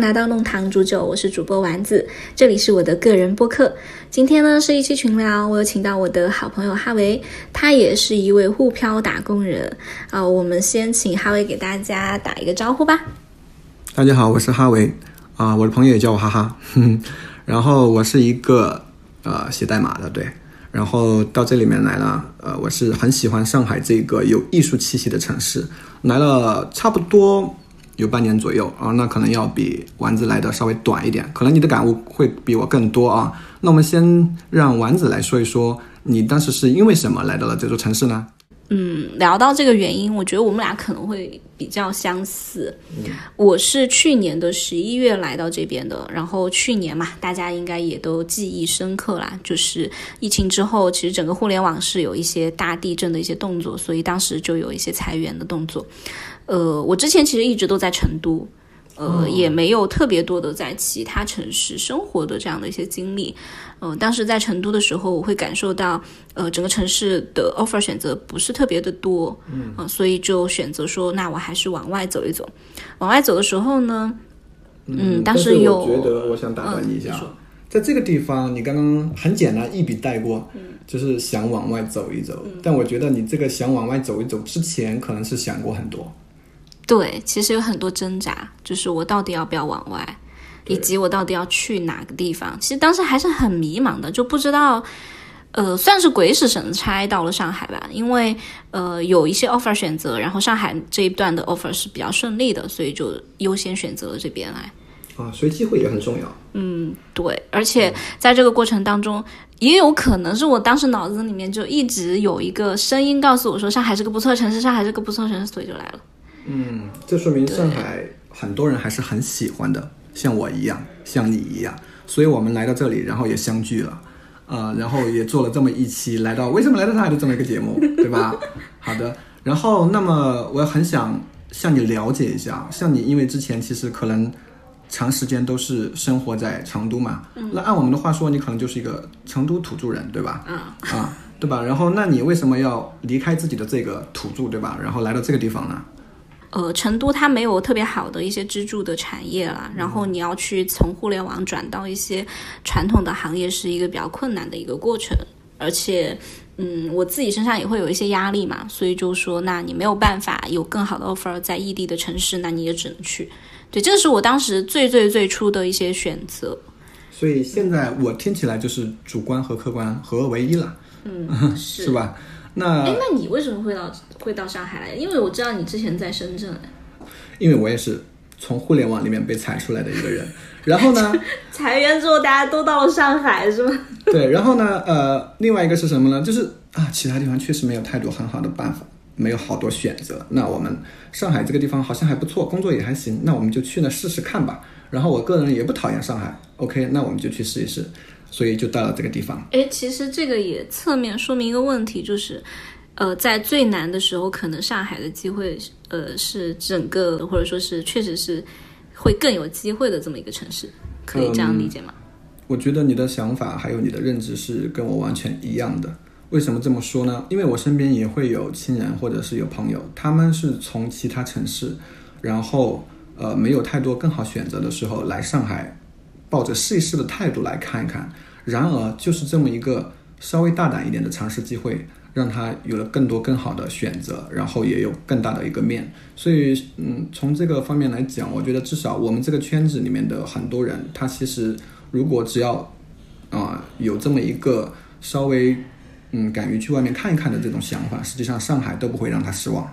来到弄堂煮酒，我是主播丸子，这里是我的个人播客。今天呢是一期群聊，我有请到我的好朋友哈维，他也是一位沪漂打工人啊。我们先请哈维给大家打一个招呼吧。大家好，我是哈维啊，我的朋友也叫我哈哈。然后我是一个呃写代码的，对。然后到这里面来了，呃，我是很喜欢上海这个有艺术气息的城市，来了差不多。有半年左右啊，那可能要比丸子来的稍微短一点，可能你的感悟会比我更多啊。那我们先让丸子来说一说，你当时是因为什么来到了这座城市呢？嗯，聊到这个原因，我觉得我们俩可能会比较相似。我是去年的十一月来到这边的，然后去年嘛，大家应该也都记忆深刻啦，就是疫情之后，其实整个互联网是有一些大地震的一些动作，所以当时就有一些裁员的动作。呃，我之前其实一直都在成都，呃，也没有特别多的在其他城市生活的这样的一些经历。呃，当时在成都的时候，我会感受到，呃，整个城市的 offer 选择不是特别的多，嗯，所以就选择说，那我还是往外走一走。往外走的时候呢，嗯，当时有，我觉得我想打断你一下，在这个地方，你刚刚很简单一笔带过，嗯，就是想往外走一走。但我觉得你这个想往外走一走之前，可能是想过很多。对，其实有很多挣扎，就是我到底要不要往外，以及我到底要去哪个地方。其实当时还是很迷茫的，就不知道，呃，算是鬼使神差到了上海吧。因为呃有一些 offer 选择，然后上海这一段的 offer 是比较顺利的，所以就优先选择了这边来。啊，所以机会也很重要。嗯，对，而且在这个过程当中，也有可能是我当时脑子里面就一直有一个声音告诉我说，上海是个不错的城市，上海是个不错的城市，所以就来了。嗯，这说明上海很多人还是很喜欢的，像我一样，像你一样，所以我们来到这里，然后也相聚了，啊，然后也做了这么一期来到为什么来到上海的这么一个节目，对吧？好的，然后那么我很想向你了解一下，像你因为之前其实可能长时间都是生活在成都嘛，那按我们的话说，你可能就是一个成都土著人，对吧？嗯，啊，对吧？然后那你为什么要离开自己的这个土著，对吧？然后来到这个地方呢？呃，成都它没有特别好的一些支柱的产业啦，然后你要去从互联网转到一些传统的行业，是一个比较困难的一个过程。而且，嗯，我自己身上也会有一些压力嘛，所以就说，那你没有办法有更好的 offer 在异地的城市，那你也只能去。对，这个是我当时最最最初的一些选择。所以现在我听起来就是主观和客观合二为一了，嗯，是吧？那哎，那你为什么会到会到上海来？因为我知道你之前在深圳。因为我也是从互联网里面被裁出来的一个人。然后呢？裁员之后大家都到了上海，是吗？对。然后呢？呃，另外一个是什么呢？就是啊，其他地方确实没有太多很好的办法，没有好多选择。那我们上海这个地方好像还不错，工作也还行。那我们就去那试试看吧。然后我个人也不讨厌上海，OK，那我们就去试一试。所以就到了这个地方。哎，其实这个也侧面说明一个问题，就是，呃，在最难的时候，可能上海的机会，呃，是整个或者说是确实是会更有机会的这么一个城市，可以这样理解吗？我觉得你的想法还有你的认知是跟我完全一样的。为什么这么说呢？因为我身边也会有亲人或者是有朋友，他们是从其他城市，然后呃没有太多更好选择的时候来上海。抱着试一试的态度来看一看，然而就是这么一个稍微大胆一点的尝试机会，让他有了更多更好的选择，然后也有更大的一个面。所以，嗯，从这个方面来讲，我觉得至少我们这个圈子里面的很多人，他其实如果只要啊有这么一个稍微嗯敢于去外面看一看的这种想法，实际上上海都不会让他失望。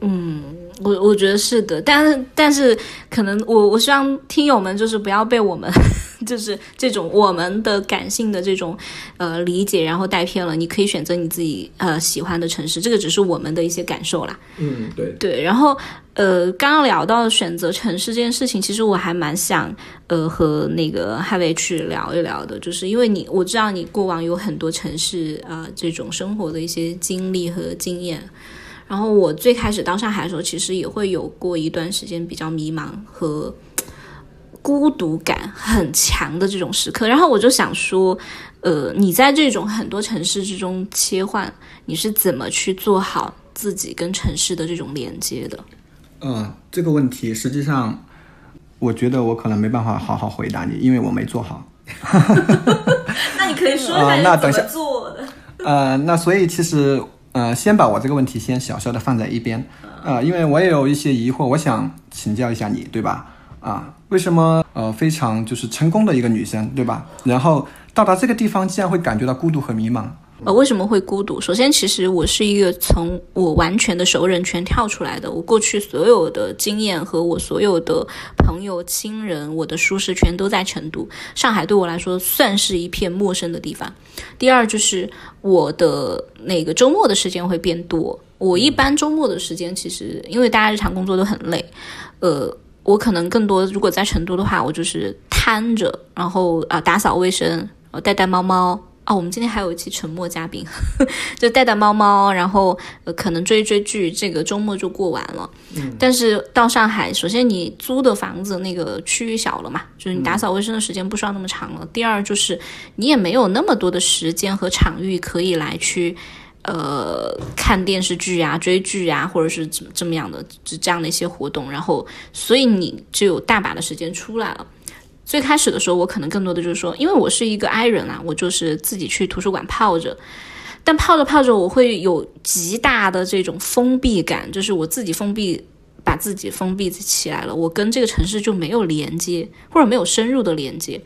嗯，我我觉得是的，但是但是可能我我希望听友们就是不要被我们 就是这种我们的感性的这种呃理解然后带偏了。你可以选择你自己呃喜欢的城市，这个只是我们的一些感受啦。嗯，对对。然后呃，刚刚聊到选择城市这件事情，其实我还蛮想呃和那个汉维去聊一聊的，就是因为你我知道你过往有很多城市啊这种生活的一些经历和经验。然后我最开始到上海的时候，其实也会有过一段时间比较迷茫和孤独感很强的这种时刻。然后我就想说，呃，你在这种很多城市之中切换，你是怎么去做好自己跟城市的这种连接的？嗯，这个问题实际上我觉得我可能没办法好好回答你，因为我没做好。那你可以说一啊下你怎那等一下么做的。呃，那所以其实呃，先把我这个问题先小小的放在一边，呃，因为我也有一些疑惑，我想请教一下你，对吧？啊，为什么呃非常就是成功的一个女生，对吧？然后到达这个地方，竟然会感觉到孤独和迷茫？呃，为什么会孤独？首先，其实我是一个从我完全的熟人圈跳出来的，我过去所有的经验和我所有的朋友、亲人，我的舒适圈都在成都。上海对我来说算是一片陌生的地方。第二就是我的那个周末的时间会变多。我一般周末的时间，其实因为大家日常工作都很累，呃，我可能更多如果在成都的话，我就是瘫着，然后啊、打扫卫生，呃带带猫猫。哦，我们今天还有一期沉默嘉宾，就带带猫猫，然后呃可能追追剧，这个周末就过完了。嗯，但是到上海，首先你租的房子那个区域小了嘛，就是你打扫卫生的时间不需要那么长了。第二就是你也没有那么多的时间和场域可以来去。呃，看电视剧啊、追剧啊，或者是怎么这么样的，就这样的一些活动，然后，所以你就有大把的时间出来了。最开始的时候，我可能更多的就是说，因为我是一个 I 人啊，我就是自己去图书馆泡着，但泡着泡着，我会有极大的这种封闭感，就是我自己封闭，把自己封闭起来了，我跟这个城市就没有连接，或者没有深入的连接。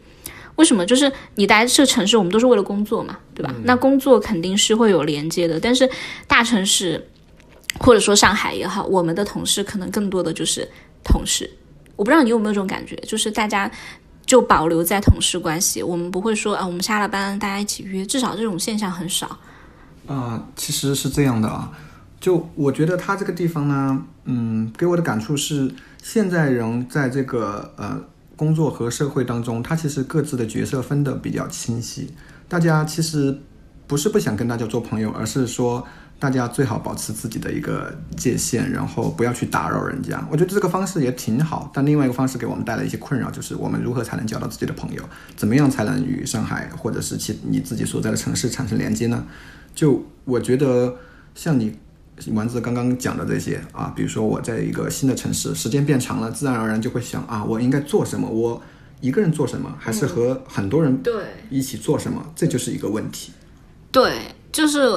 为什么？就是你待这个城市，我们都是为了工作嘛，对吧？那工作肯定是会有连接的，但是大城市或者说上海也好，我们的同事可能更多的就是同事。我不知道你有没有这种感觉，就是大家就保留在同事关系，我们不会说啊，我们下了班大家一起约，至少这种现象很少。啊、其实是这样的啊，就我觉得他这个地方呢，嗯，给我的感触是，现在人在这个呃工作和社会当中，他其实各自的角色分得比较清晰。大家其实不是不想跟大家做朋友，而是说大家最好保持自己的一个界限，然后不要去打扰人家。我觉得这个方式也挺好，但另外一个方式给我们带来一些困扰，就是我们如何才能交到自己的朋友？怎么样才能与上海或者是其你自己所在的城市产生连接呢？就我觉得，像你丸子刚刚讲的这些啊，比如说我在一个新的城市，时间变长了，自然而然就会想啊，我应该做什么？我一个人做什么，还是和很多人对一起做什么？这就是一个问题。对，就是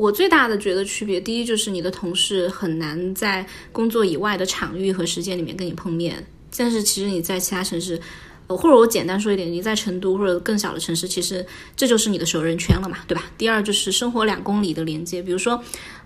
我最大的觉得区别，第一就是你的同事很难在工作以外的场域和时间里面跟你碰面，但是其实你在其他城市。呃，或者我简单说一点，你在成都或者更小的城市，其实这就是你的熟人圈了嘛，对吧？第二就是生活两公里的连接，比如说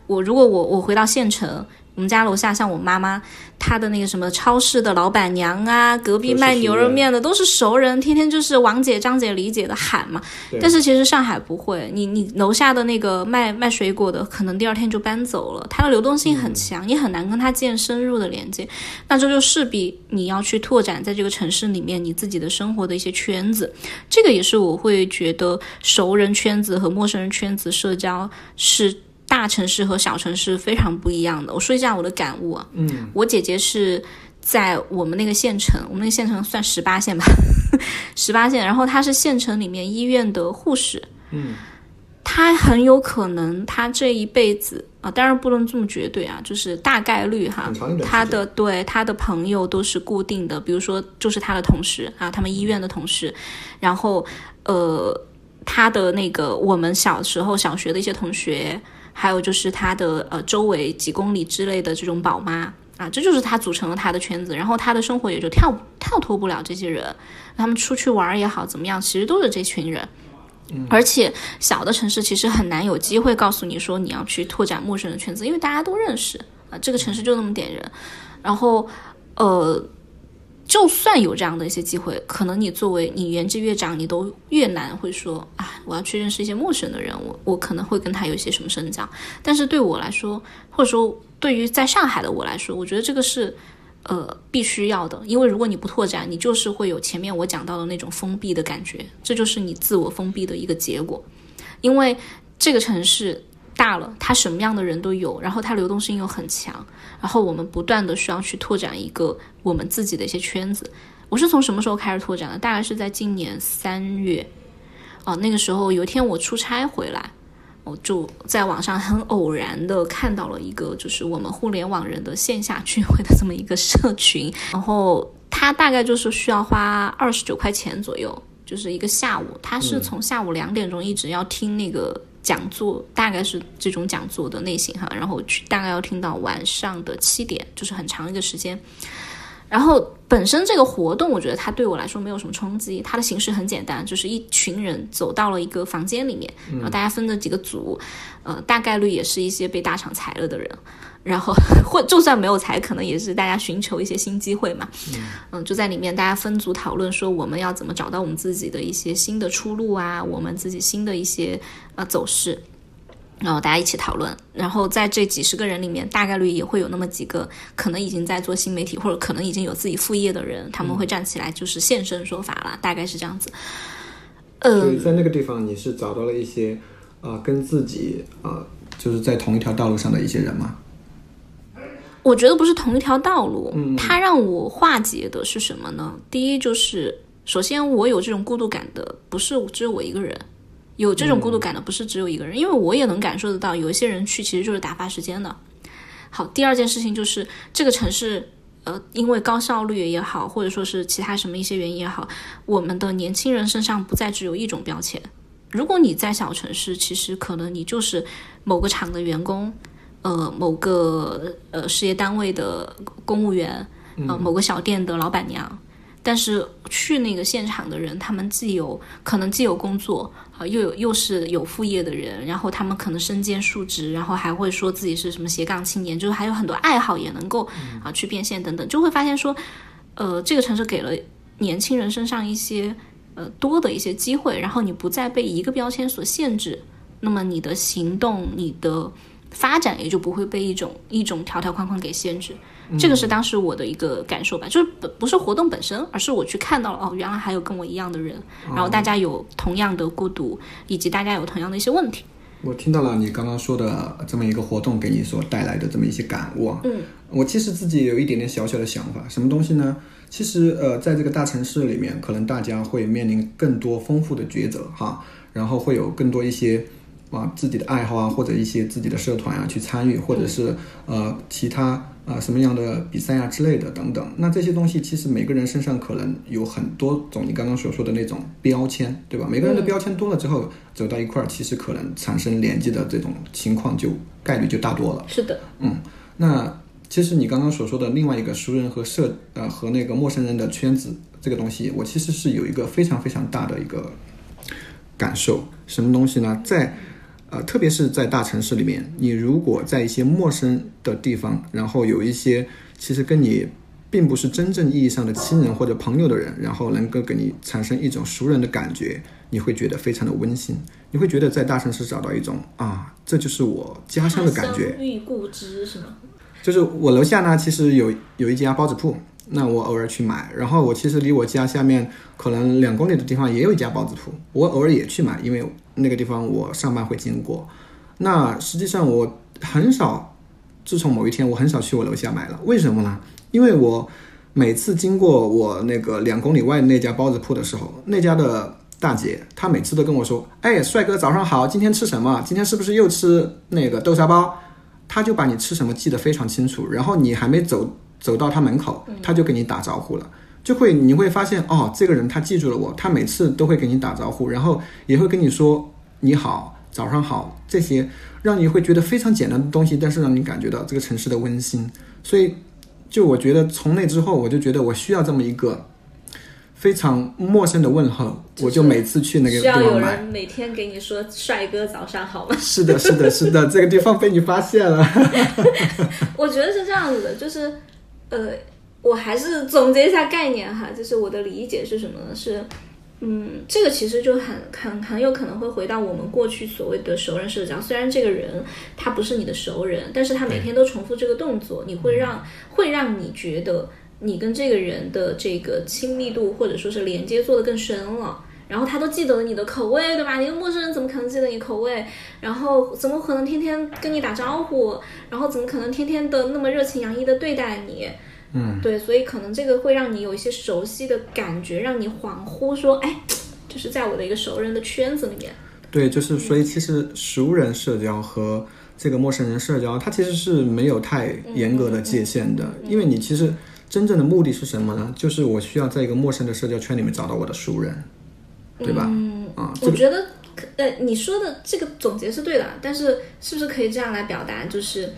我如果我我回到县城，我们家楼下像我妈妈，她的那个什么超市的老板娘啊，隔壁卖牛肉面的都是熟人，天天就是王姐、张姐、李姐的喊嘛。但是其实上海不会，你你楼下的那个卖卖水果的，可能第二天就搬走了，它的流动性很强，你很难跟他建深入的连接。那这就势必你要去拓展在这个城市里面你自己的生活的一些圈子，这个也是我会觉得熟人圈子和陌生人圈子社交是。大城市和小城市非常不一样的。我说一下我的感悟啊，嗯，我姐姐是在我们那个县城，我们那个县城算十八线吧，十八线，然后她是县城里面医院的护士，嗯，她很有可能她这一辈子啊，当然不能这么绝对啊，就是大概率哈她的对她的朋友都是固定的，比如说就是她的同事啊，他们医院的同事，然后呃，她的那个我们小时候小学的一些同学。还有就是他的呃周围几公里之类的这种宝妈啊，这就是他组成了他的圈子，然后他的生活也就跳跳脱不了这些人，他们出去玩也好怎么样，其实都是这群人。而且小的城市其实很难有机会告诉你说你要去拓展陌生的圈子，因为大家都认识啊，这个城市就那么点人。然后呃，就算有这样的一些机会，可能你作为你年纪越长，你都越难会说啊，我要去认识一些陌生的人，我我可能会跟他有一些什么深交。但是对我来说，或者说对于在上海的我来说，我觉得这个是呃必须要的，因为如果你不拓展，你就是会有前面我讲到的那种封闭的感觉，这就是你自我封闭的一个结果。因为这个城市大了，它什么样的人都有，然后它流动性又很强，然后我们不断的需要去拓展一个我们自己的一些圈子。我是从什么时候开始拓展的？大概是在今年三月，哦，那个时候有一天我出差回来，我就在网上很偶然的看到了一个，就是我们互联网人的线下聚会的这么一个社群，然后。它大概就是需要花二十九块钱左右，就是一个下午。他是从下午两点钟一直要听那个讲座，大概是这种讲座的类型哈，然后去大概要听到晚上的七点，就是很长一个时间。然后本身这个活动，我觉得它对我来说没有什么冲击。它的形式很简单，就是一群人走到了一个房间里面，然后大家分了几个组，呃，大概率也是一些被大厂裁了的人。然后 或就算没有裁，可能也是大家寻求一些新机会嘛。嗯，就在里面大家分组讨论说我们要怎么找到我们自己的一些新的出路啊，我们自己新的一些呃走势。然后大家一起讨论，然后在这几十个人里面，大概率也会有那么几个可能已经在做新媒体，或者可能已经有自己副业的人，他们会站起来就是现身说法了，大概是这样子。呃，所以在那个地方，你是找到了一些啊，跟自己啊，就是在同一条道路上的一些人吗？我觉得不是同一条道路，嗯，它让我化解的是什么呢？第一就是，首先我有这种孤独感的，不是只有我一个人。有这种孤独感的不是只有一个人，因为我也能感受得到，有一些人去其实就是打发时间的。好，第二件事情就是这个城市，呃，因为高效率也好，或者说是其他什么一些原因也好，我们的年轻人身上不再只有一种标签。如果你在小城市，其实可能你就是某个厂的员工，呃，某个呃事业单位的公务员，呃，某个小店的老板娘。但是去那个现场的人，他们既有可能既有工作啊，又有又是有副业的人，然后他们可能身兼数职，然后还会说自己是什么斜杠青年，就是还有很多爱好也能够啊去变现等等，就会发现说，呃，这个城市给了年轻人身上一些呃多的一些机会，然后你不再被一个标签所限制，那么你的行动、你的发展也就不会被一种一种条条框框给限制。这个是当时我的一个感受吧，就是不不是活动本身，而是我去看到了哦，原来还有跟我一样的人，然后大家有同样的孤独，以及大家有同样的一些问题。我听到了你刚刚说的这么一个活动给你所带来的这么一些感悟啊。嗯，我其实自己有一点点小小的想法，什么东西呢？其实呃，在这个大城市里面，可能大家会面临更多丰富的抉择哈，然后会有更多一些。啊，自己的爱好啊，或者一些自己的社团啊，去参与，或者是呃其他啊什么样的比赛啊之类的等等。那这些东西其实每个人身上可能有很多种，你刚刚所说的那种标签，对吧？每个人的标签多了之后，走到一块儿，其实可能产生连接的这种情况就概率就大多了。是的，嗯，那其实你刚刚所说的另外一个熟人和社呃和那个陌生人的圈子这个东西，我其实是有一个非常非常大的一个感受。什么东西呢？在呃，特别是在大城市里面，你如果在一些陌生的地方，然后有一些其实跟你并不是真正意义上的亲人或者朋友的人，然后能够给你产生一种熟人的感觉，你会觉得非常的温馨。你会觉得在大城市找到一种啊，这就是我家乡的感觉。遇故知是吗？就是我楼下呢，其实有有一家包子铺，那我偶尔去买。然后我其实离我家下面可能两公里的地方也有一家包子铺，我偶尔也去买，因为。那个地方我上班会经过，那实际上我很少，自从某一天我很少去我楼下买了，为什么呢？因为我每次经过我那个两公里外那家包子铺的时候，那家的大姐她每次都跟我说：“哎，帅哥早上好，今天吃什么？今天是不是又吃那个豆沙包？”她就把你吃什么记得非常清楚，然后你还没走走到他门口，他就跟你打招呼了。就会你会发现哦，这个人他记住了我，他每次都会给你打招呼，然后也会跟你说你好，早上好，这些让你会觉得非常简单的东西，但是让你感觉到这个城市的温馨。所以，就我觉得从那之后，我就觉得我需要这么一个非常陌生的问候，我就每次去那个地方买。需要有人每天给你说帅哥早上好吗？是的，是的，是的，这个地方被你发现了。我觉得是这样子的，就是呃。我还是总结一下概念哈，就是我的理解是什么呢？是，嗯，这个其实就很很很有可能会回到我们过去所谓的熟人社交。虽然这个人他不是你的熟人，但是他每天都重复这个动作，你会让会让你觉得你跟这个人的这个亲密度或者说是连接做得更深了。然后他都记得了你的口味，对吧？一个陌生人怎么可能记得你口味？然后怎么可能天天跟你打招呼？然后怎么可能天天的那么热情洋溢的对待你？嗯，对，所以可能这个会让你有一些熟悉的感觉，让你恍惚说，哎，就是在我的一个熟人的圈子里面。对，就是所以其实熟人社交和这个陌生人社交，它其实是没有太严格的界限的，因为你其实真正的目的是什么呢？就是我需要在一个陌生的社交圈里面找到我的熟人，对吧？嗯，啊，我觉得，呃，你说的这个总结是对的，但是是不是可以这样来表达？就是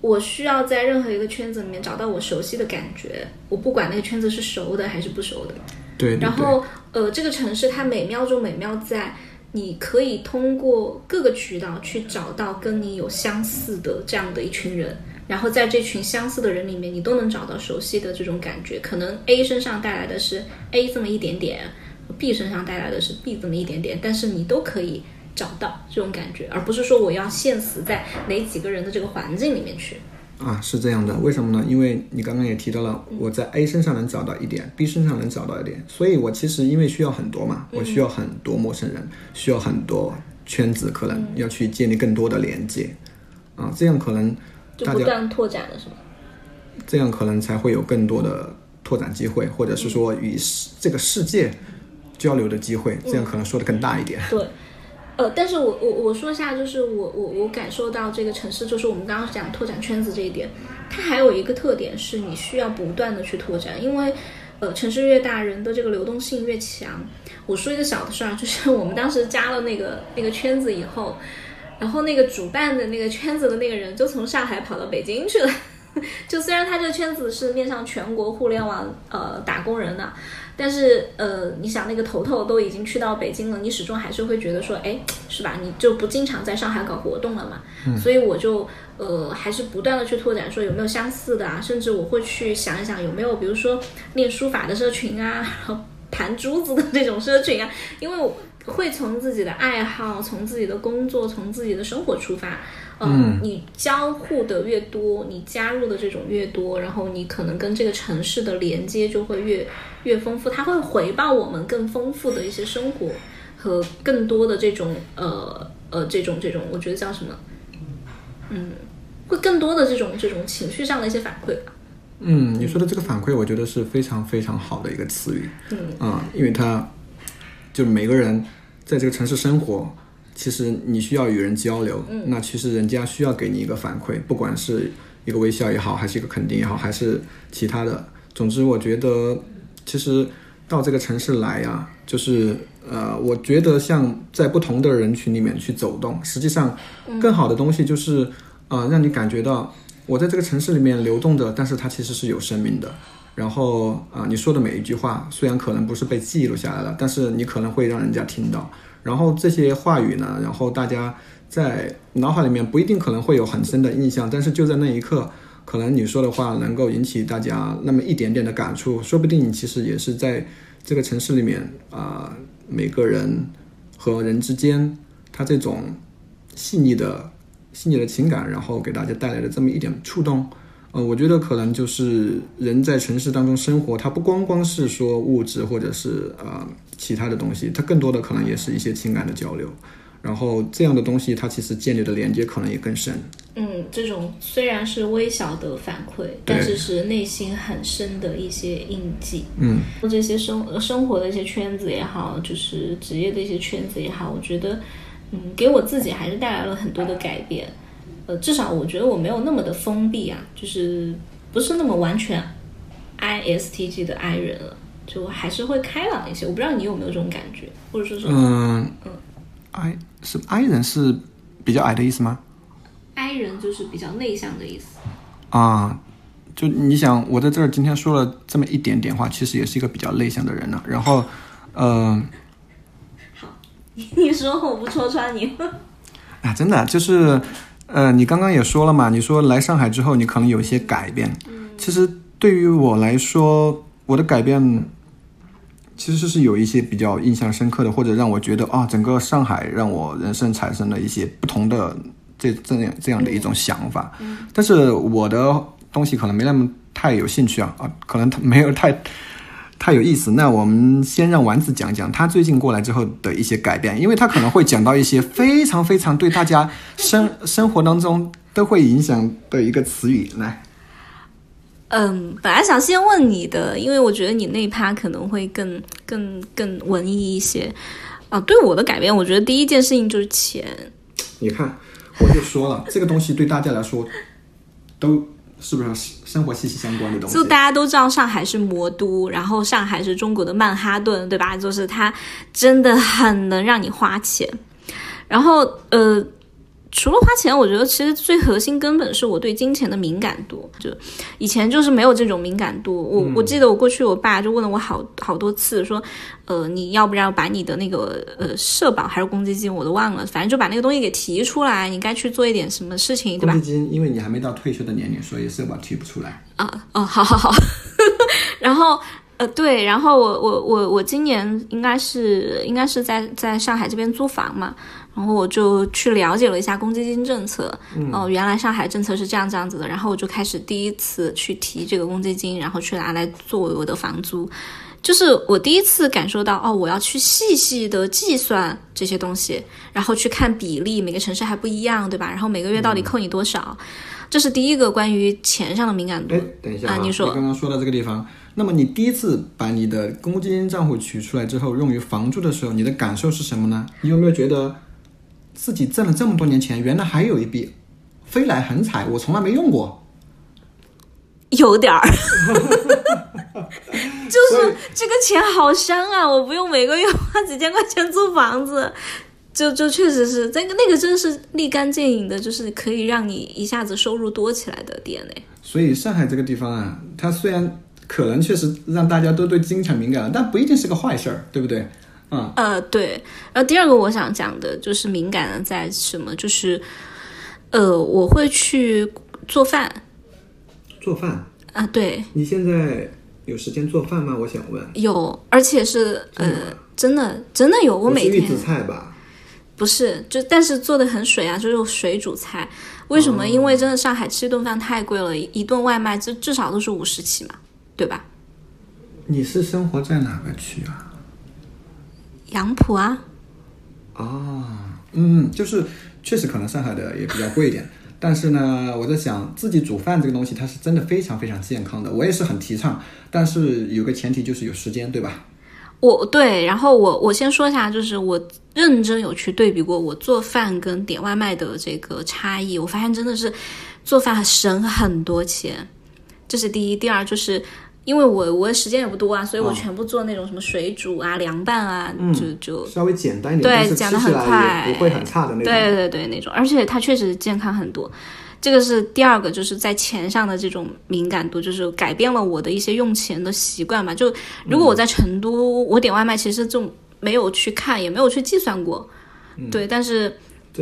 我需要在任何一个圈子里面找到我熟悉的感觉，我不管那个圈子是熟的还是不熟的。对对对。然后，呃，这个城市它美妙就美妙在，你可以通过各个渠道去找到跟你有相似的这样的一群人。然后在这群相似的人里面，你都能找到熟悉的这种感觉。可能 A 身上带来的是 A 这么一点点，B 身上带来的是 B 这么一点点，但是你都可以找到这种感觉，而不是说我要限死在哪几个人的这个环境里面去。啊，是这样的，为什么呢？因为你刚刚也提到了，我在 A 身上能找到一点，B 身上能找到一点，所以我其实因为需要很多嘛，我需要很多陌生人，需要很多圈子，可能要去建立更多的连接，啊，这样可能。就不断拓展了，是吗？这样可能才会有更多的拓展机会，或者是说与这个世界交流的机会。这样可能说的更大一点。对，呃，但是我我我说一下，就是我我我感受到这个城市，就是我们刚刚讲拓展圈子这一点，它还有一个特点是你需要不断的去拓展，因为呃城市越大，人的这个流动性越强。我说一个小的事儿，就是我们当时加了那个那个圈子以后。然后那个主办的那个圈子的那个人就从上海跑到北京去了，就虽然他这个圈子是面向全国互联网呃打工人的，但是呃你想那个头头都已经去到北京了，你始终还是会觉得说，哎，是吧？你就不经常在上海搞活动了嘛？所以我就呃还是不断的去拓展，说有没有相似的啊，甚至我会去想一想有没有，比如说练书法的社群啊，然后弹珠子的这种社群啊，因为我。会从自己的爱好、从自己的工作、从自己的生活出发，嗯，你交互的越多，你加入的这种越多，然后你可能跟这个城市的连接就会越越丰富，它会回报我们更丰富的一些生活和更多的这种呃呃这种这种，我觉得叫什么？嗯，会更多的这种这种情绪上的一些反馈吧。嗯，你说的这个反馈，我觉得是非常非常好的一个词语。嗯啊，因为它就每个人。在这个城市生活，其实你需要与人交流，那其实人家需要给你一个反馈，不管是一个微笑也好，还是一个肯定也好，还是其他的。总之，我觉得其实到这个城市来呀，就是呃，我觉得像在不同的人群里面去走动，实际上更好的东西就是呃，让你感觉到我在这个城市里面流动的，但是它其实是有生命的。然后啊，你说的每一句话，虽然可能不是被记录下来了，但是你可能会让人家听到。然后这些话语呢，然后大家在脑海里面不一定可能会有很深的印象，但是就在那一刻，可能你说的话能够引起大家那么一点点的感触，说不定其实也是在这个城市里面啊，每个人和人之间他这种细腻的细腻的情感，然后给大家带来的这么一点触动。呃，我觉得可能就是人在城市当中生活，它不光光是说物质或者是呃其他的东西，它更多的可能也是一些情感的交流。然后这样的东西，它其实建立的连接可能也更深。嗯，这种虽然是微小的反馈，但是是内心很深的一些印记。嗯，这些生生活的一些圈子也好，就是职业的一些圈子也好，我觉得，嗯，给我自己还是带来了很多的改变。呃，至少我觉得我没有那么的封闭啊，就是不是那么完全 I S T G 的 I 人了，就还是会开朗一些。我不知道你有没有这种感觉，或者说是嗯嗯，I 是 I 人是比较矮的意思吗？I 人就是比较内向的意思啊。就你想，我在这儿今天说了这么一点点话，其实也是一个比较内向的人呢。然后，嗯，好，你说我不戳穿你 啊，真的就是。呃，你刚刚也说了嘛，你说来上海之后，你可能有一些改变。嗯，其实对于我来说，我的改变其实是有一些比较印象深刻的，或者让我觉得啊，整个上海让我人生产生了一些不同的这这样这样的一种想法。嗯，但是我的东西可能没那么太有兴趣啊啊，可能没有太。太有意思，那我们先让丸子讲讲他最近过来之后的一些改变，因为他可能会讲到一些非常非常对大家生生活当中都会影响的一个词语。来，嗯，本来想先问你的，因为我觉得你那趴可能会更更更文艺一些啊。对我的改变，我觉得第一件事情就是钱。你看，我就说了，这个东西对大家来说都是不是生活息息相关的东西？就大家都知道上海是魔都，然后上海是中国的曼哈顿，对吧？就是它真的很能让你花钱，然后呃。除了花钱，我觉得其实最核心根本是我对金钱的敏感度。就以前就是没有这种敏感度。我我记得我过去我爸就问了我好好多次，说，呃，你要不然把你的那个呃社保还是公积金，我都忘了，反正就把那个东西给提出来，你该去做一点什么事情，对吧？公积金，因为你还没到退休的年龄，所以社保提不出来。啊哦，好好好。然后呃对，然后我我我我今年应该是应该是在在上海这边租房嘛。然后我就去了解了一下公积金政策，哦，原来上海政策是这样这样子的。然后我就开始第一次去提这个公积金，然后去拿来作为我的房租，就是我第一次感受到，哦，我要去细细的计算这些东西，然后去看比例，每个城市还不一样，对吧？然后每个月到底扣你多少，这是第一个关于钱上的敏感度。哎，等一下啊，你说，刚刚说到这个地方，那么你第一次把你的公积金账户取出来之后，用于房租的时候，你的感受是什么呢？你有没有觉得？自己挣了这么多年钱，原来还有一笔飞来横财，我从来没用过，有点儿，就是这个钱好香啊！我不用每个月花几千块钱租房子，就就确实是这个那个真是立竿见影的，就是可以让你一下子收入多起来的点嘞。所以上海这个地方啊，它虽然可能确实让大家都对金钱敏感了，但不一定是个坏事儿，对不对？嗯。呃对，然后第二个我想讲的就是敏感的在什么，就是呃我会去做饭，做饭？啊对，你现在有时间做饭吗？我想问，有，而且是呃真的真的有，我每天预制菜吧，不是就但是做的很水啊，就是水煮菜，为什么？因为真的上海吃一顿饭太贵了，一顿外卖至至少都是五十起嘛，对吧？你是生活在哪个区啊？杨浦啊，啊，嗯，就是确实可能上海的也比较贵一点，但是呢，我在想自己煮饭这个东西，它是真的非常非常健康的，我也是很提倡，但是有个前提就是有时间，对吧？我对，然后我我先说一下，就是我认真有去对比过我做饭跟点外卖的这个差异，我发现真的是做饭省很多钱，这是第一，第二就是。因为我我时间也不多啊，所以我全部做那种什么水煮啊、凉拌啊，就就稍微简单一点，对，讲的很快，不会很差的那种。对对对，那种，而且它确实健康很多。这个是第二个，就是在钱上的这种敏感度，就是改变了我的一些用钱的习惯嘛。就如果我在成都，我点外卖其实就没有去看，也没有去计算过。对，但是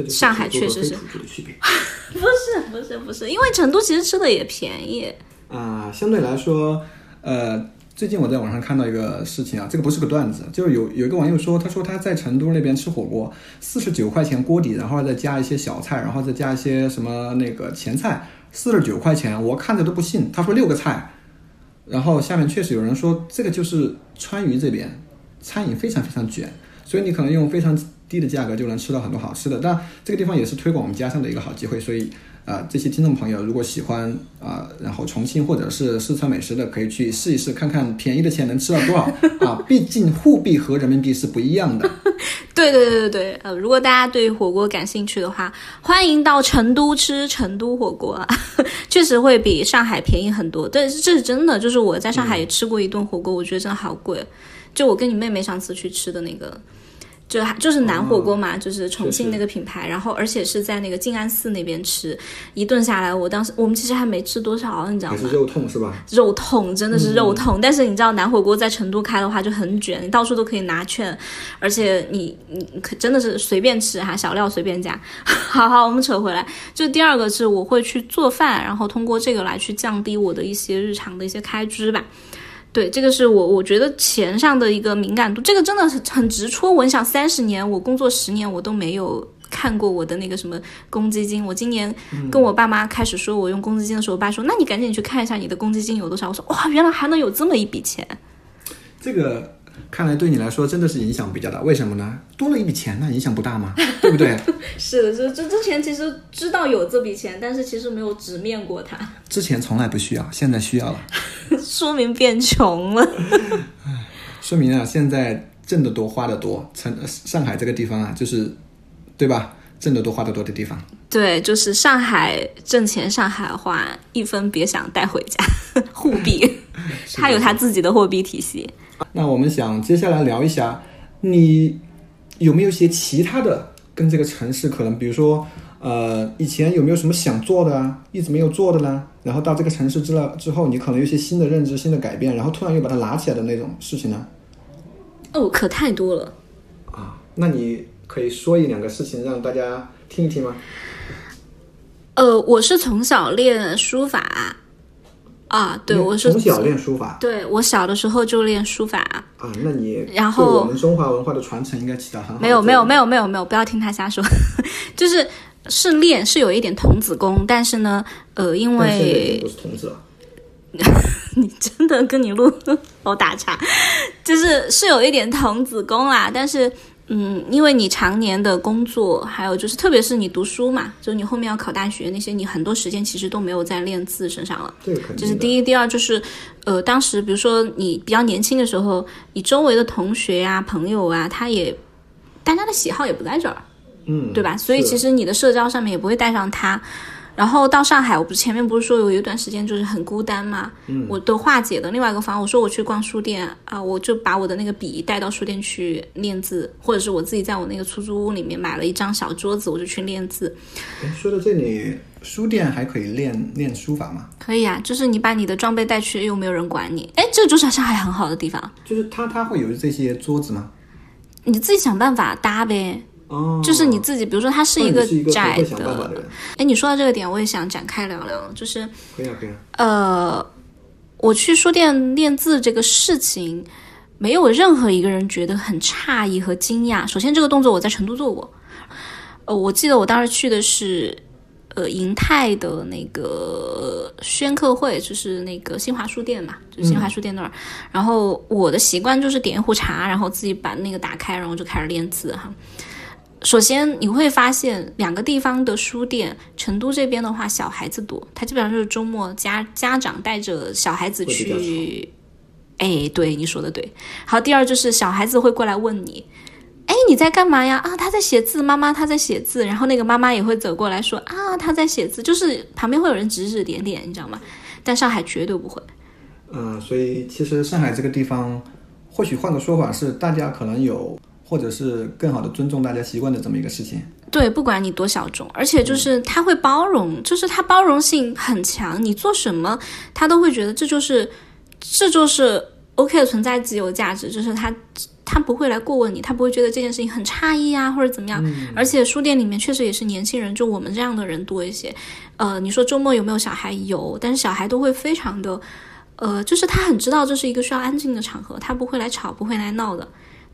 上海确实 是。不是不是不是，因为成都其实吃的也便宜。啊，相对来说。呃，最近我在网上看到一个事情啊，这个不是个段子，就是有有一个网友说，他说他在成都那边吃火锅，四十九块钱锅底，然后再加一些小菜，然后再加一些什么那个前菜，四十九块钱，我看着都不信。他说六个菜，然后下面确实有人说，这个就是川渝这边餐饮非常非常卷，所以你可能用非常低的价格就能吃到很多好吃的，但这个地方也是推广我们家乡的一个好机会，所以。啊，这些听众朋友，如果喜欢啊，然后重庆或者是四川美食的，可以去试一试，看看便宜的钱能吃到多少 啊！毕竟沪币和人民币是不一样的。对对对对对，呃，如果大家对火锅感兴趣的话，欢迎到成都吃成都火锅，啊，确实会比上海便宜很多。但是这是真的，就是我在上海也吃过一顿火锅，我觉得真的好贵。就我跟你妹妹上次去吃的那个。就就是南火锅嘛，就是重庆那个品牌，然后而且是在那个静安寺那边吃，一顿下来，我当时我们其实还没吃多少，你知道吗？是肉痛是吧？肉痛真的是肉痛，但是你知道南火锅在成都开的话就很卷，你到处都可以拿券，而且你你可真的是随便吃哈，小料随便加。好好，我们扯回来，就第二个是我会去做饭，然后通过这个来去降低我的一些日常的一些开支吧。对，这个是我我觉得钱上的一个敏感度，这个真的是很直戳。我想三十年，我工作十年，我都没有看过我的那个什么公积金。我今年跟我爸妈开始说我用公积金的时候，我爸说：“那你赶紧去看一下你的公积金有多少。”我说：“哇，原来还能有这么一笔钱。”这个。看来对你来说真的是影响比较大，为什么呢？多了一笔钱，那影响不大吗？对不对？是的，这这之前其实知道有这笔钱，但是其实没有直面过它。之前从来不需要，现在需要了，说明变穷了。说明啊，现在挣得多，花得多。成上海这个地方啊，就是，对吧？挣得多花得多的地方。对，就是上海挣钱，上海花一分别想带回家，货币，它有它自己的货币体系。那我们想接下来聊一下，你有没有一些其他的跟这个城市可能，比如说，呃，以前有没有什么想做的啊，一直没有做的呢？然后到这个城市之了之后，你可能有些新的认知、新的改变，然后突然又把它拿起来的那种事情呢？哦，可太多了。啊，那你可以说一两个事情让大家听一听吗？呃，我是从小练书法啊，对我是从小练书法对我小的时候就练书法。啊，那你然后对我们中华文化的传承应该起到很好没有没有没有，没有没有，不要听他瞎说，就是是练是有一点童子功，但是呢，呃，因为不是童子了。你真的跟你录 我打岔，就是是有一点童子功啦，但是。嗯，因为你常年的工作，还有就是，特别是你读书嘛，就你后面要考大学那些，你很多时间其实都没有在练字身上了。这个肯定这是第一，第二就是，呃，当时比如说你比较年轻的时候，你周围的同学啊、朋友啊，他也大家的喜好也不在这儿，嗯，对吧？所以其实你的社交上面也不会带上他。然后到上海，我不是前面不是说有一段时间就是很孤单嘛，嗯，我的化解的另外一个方法，我说我去逛书店啊，我就把我的那个笔带到书店去练字，或者是我自己在我那个出租屋里面买了一张小桌子，我就去练字。哎说到这里，书店还可以练练书法吗？可以啊，就是你把你的装备带去，又没有人管你，哎，这就是上海很好的地方，就是它它会有这些桌子吗？你自己想办法搭呗。哦，就是你自己，比如说它是一个窄的的，人，哎，你说到这个点，我也想展开聊聊，就是可以啊，可以啊。呃，我去书店练字这个事情，没有任何一个人觉得很诧异和惊讶。首先，这个动作我在成都做过，呃，我记得我当时去的是呃银泰的那个宣客会，就是那个新华书店嘛，就是新华书店那儿。然后我的习惯就是点一壶茶，然后自己把那个打开，然后就开始练字哈。首先你会发现两个地方的书店，成都这边的话小孩子多，他基本上就是周末家家长带着小孩子去。哎，对，你说的对。好，第二就是小孩子会过来问你，哎，你在干嘛呀？啊，他在写字，妈妈他在写字。然后那个妈妈也会走过来说，啊，他在写字，就是旁边会有人指指点点，你知道吗？但上海绝对不会。嗯，所以其实上海这个地方，或许换个说法是，大家可能有，或者是更好的尊重大家习惯的这么一个事情。对，不管你多小众，而且就是他会包容，就是他包容性很强，你做什么他都会觉得这就是这就是 OK 的存在即有价值，就是他他不会来过问你，他不会觉得这件事情很诧异啊或者怎么样。而且书店里面确实也是年轻人，就我们这样的人多一些。呃，你说周末有没有小孩？有，但是小孩都会非常的，呃，就是他很知道这是一个需要安静的场合，他不会来吵，不会来闹的。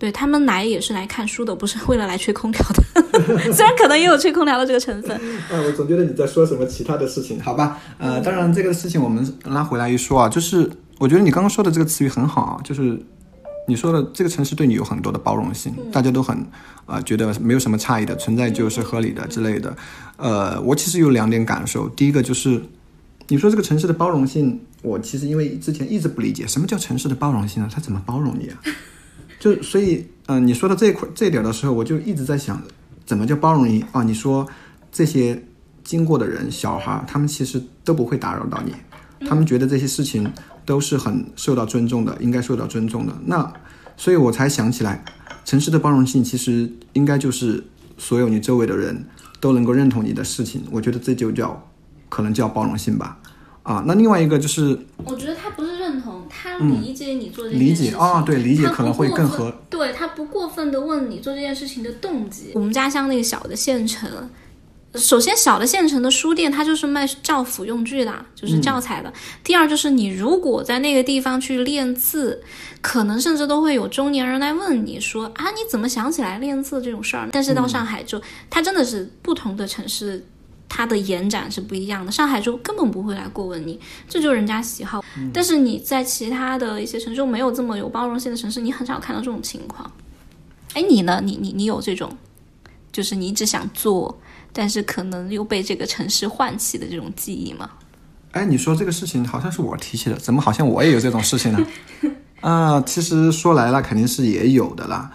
对他们来也是来看书的，不是为了来吹空调的，虽然可能也有吹空调的这个成分。啊，我总觉得你在说什么其他的事情，好吧？呃，当然这个事情我们拉回来一说啊，就是我觉得你刚刚说的这个词语很好啊，就是你说的这个城市对你有很多的包容性，大家都很啊、呃觉得没有什么差异的，存在就是合理的之类的。呃，我其实有两点感受，第一个就是你说这个城市的包容性，我其实因为之前一直不理解什么叫城市的包容性呢？它怎么包容你啊？就所以，嗯、你说到这一块这一点的时候，我就一直在想，怎么叫包容你啊？你说这些经过的人，小孩，他们其实都不会打扰到你，他们觉得这些事情都是很受到尊重的，应该受到尊重的。那，所以我才想起来，城市的包容性其实应该就是所有你周围的人都能够认同你的事情，我觉得这就叫可能叫包容性吧。啊，那另外一个就是我觉得他不是理解你做这件理事情。解啊，对，理解他不可能会过分更合对他不过分的问你做这件事情的动机。我们家乡那个小的县城，首先小的县城的书店，它就是卖教辅用具的，就是教材的。第二就是你如果在那个地方去练字，可能甚至都会有中年人来问你说啊，你怎么想起来练字这种事儿？但是到上海就，它真的是不同的城市。它的延展是不一样的，上海就根本不会来过问你，这就是人家喜好。但是你在其他的一些城市，没有这么有包容性的城市，你很少看到这种情况。哎，你呢？你你你有这种，就是你一直想做，但是可能又被这个城市唤起的这种记忆吗？哎，你说这个事情好像是我提起的，怎么好像我也有这种事情呢？啊、其实说来了，肯定是也有的啦。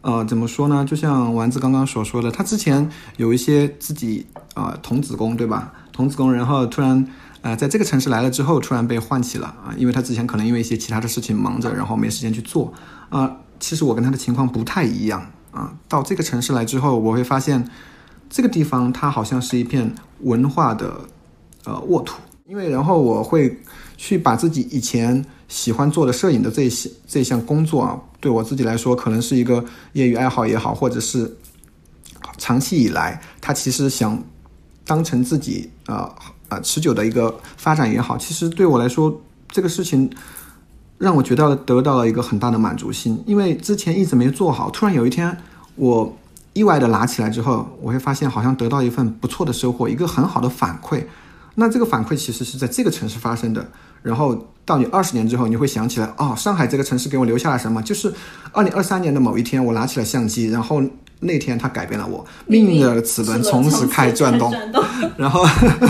呃，怎么说呢？就像丸子刚刚所说的，他之前有一些自己啊、童子功，对吧？童子功，然后突然呃在这个城市来了之后，突然被唤起了啊，因为他之前可能因为一些其他的事情忙着，然后没时间去做啊、其实我跟他的情况不太一样啊、到这个城市来之后，我会发现这个地方它好像是一片文化的呃沃土，因为然后我会去把自己以前喜欢做的摄影的这些这项工作啊，对我自己来说可能是一个业余爱好也好，或者是长期以来他其实想当成自己呃呃持久的一个发展也好，其实对我来说这个事情让我觉得得到了一个很大的满足心，因为之前一直没做好，突然有一天我意外的拿起来之后，我会发现好像得到一份不错的收获，一个很好的反馈。那这个反馈其实是在这个城市发生的，然后到你二十年之后，你会想起来，哦，上海这个城市给我留下了什么？就是二零二三年的某一天，我拿起了相机，然后那天它改变了我，命运的齿轮从此开始转动。转动。然后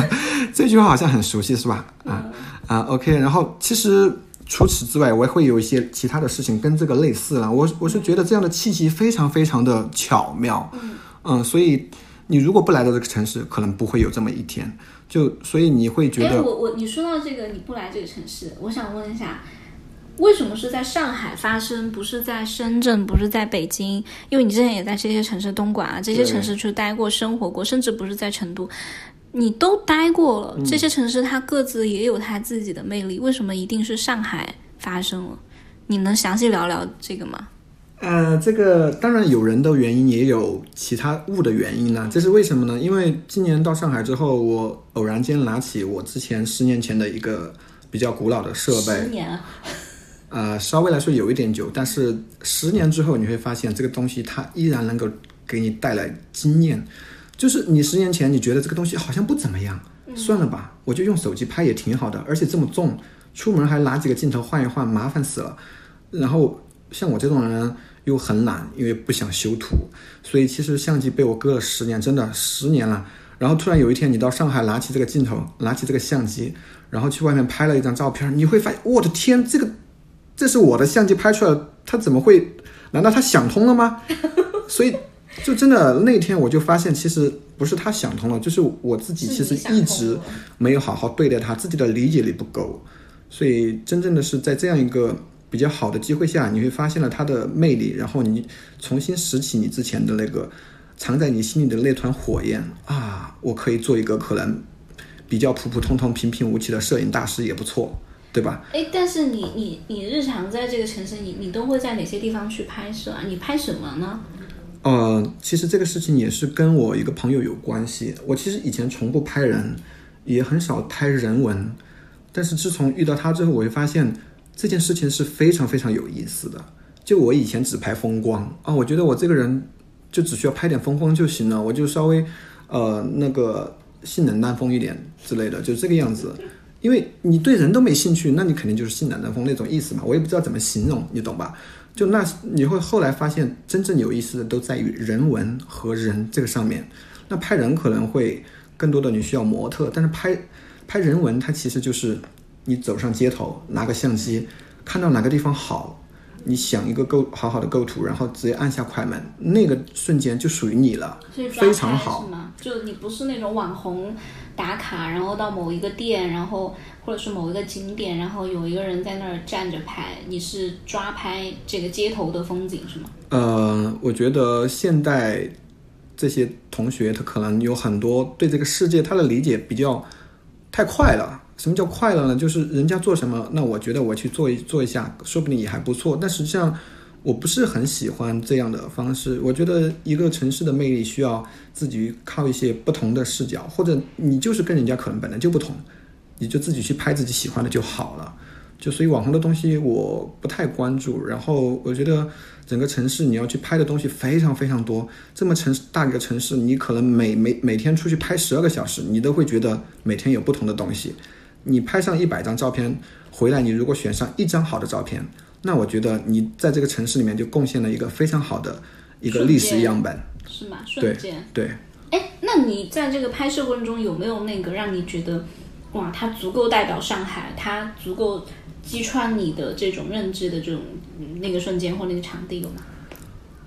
这句话好像很熟悉，是吧？啊啊，OK。然后其实除此之外，我也会有一些其他的事情跟这个类似了。我我是觉得这样的契机非常非常的巧妙，嗯所以你如果不来到这个城市，可能不会有这么一天。就所以你会觉得哎，得，我我你说到这个，你不来这个城市，我想问一下，为什么是在上海发生，不是在深圳，不是在北京？因为你之前也在这些城市，东莞啊这些城市去待过、生活过，甚至不是在成都，你都待过了。这些城市它各自也有它自己的魅力，为什么一定是上海发生了？你能详细聊聊这个吗？呃，这个当然有人的原因，也有其他物的原因呢。这是为什么呢？因为今年到上海之后，我偶然间拿起我之前十年前的一个比较古老的设备，十年啊，呃，稍微来说有一点久，但是十年之后你会发现这个东西它依然能够给你带来经验。就是你十年前你觉得这个东西好像不怎么样，算了吧，我就用手机拍也挺好的，而且这么重，出门还拿几个镜头换一换，麻烦死了。然后像我这种人又很懒，因为不想修图，所以其实相机被我搁了十年，真的十年了。然后突然有一天你到上海拿起这个镜头，拿起这个相机，然后去外面拍了一张照片，你会发现，我的天，这个这是我的相机拍出来的，他怎么会？难道他想通了吗？所以就真的那天我就发现，其实不是他想通了，就是我自己其实一直没有好好对待他，自己的理解力不够。所以真正的是在这样一个比较好的机会下，你会发现了它的魅力，然后你重新拾起你之前的那个藏在你心里的那团火焰啊，我可以做一个可能比较普普通通、平平无奇的摄影大师也不错，对吧？哎，但是你你你日常在这个城市，你你都会在哪些地方去拍摄啊？你拍什么呢？呃，其实这个事情也是跟我一个朋友有关系。我其实以前从不拍人，也很少拍人文，但是自从遇到他之后，我会发现这件事情是非常非常有意思的。就我以前只拍风光啊，我觉得我这个人就只需要拍点风光就行了，我就稍微呃那个性冷淡风一点之类的，就这个样子。因为你对人都没兴趣，那你肯定就是性冷淡风那种意思嘛。我也不知道怎么形容，你懂吧？就那你会后来发现，真正有意思的都在于人文和人这个上面。那拍人可能会更多的你需要模特，但是拍拍人文，它其实就是你走上街头，拿个相机，看到哪个地方好，你想一个构好好的构图，然后直接按下快门，那个瞬间就属于你了，非常好是。吗？就你不是那种网红打卡，然后到某一个店，然后或者是某一个景点，然后有一个人在那儿站着拍，你是抓拍这个街头的风景是吗？呃，我觉得现代这些同学，他可能有很多对这个世界他的理解比较太快了。什么叫快乐呢？就是人家做什么，那我觉得我去做一做一下，说不定也还不错。但实际上，我不是很喜欢这样的方式。我觉得一个城市的魅力需要自己靠一些不同的视角，或者你就是跟人家可能本来就不同，你就自己去拍自己喜欢的就好了。就所以网红的东西我不太关注，然后我觉得整个城市你要去拍的东西非常非常多，这么城市大一个城市，你可能每每每天出去拍十二个小时，你都会觉得每天有不同的东西。你拍上一百张照片回来，你如果选上一张好的照片，那我觉得你在这个城市里面就贡献了一个非常好的一个历史样本。是吗？瞬间。对，哎，那你在这个拍摄过程中有没有那个让你觉得，哇，它足够代表上海，它足够击穿你的这种认知的这种嗯那个瞬间或那个场地有吗？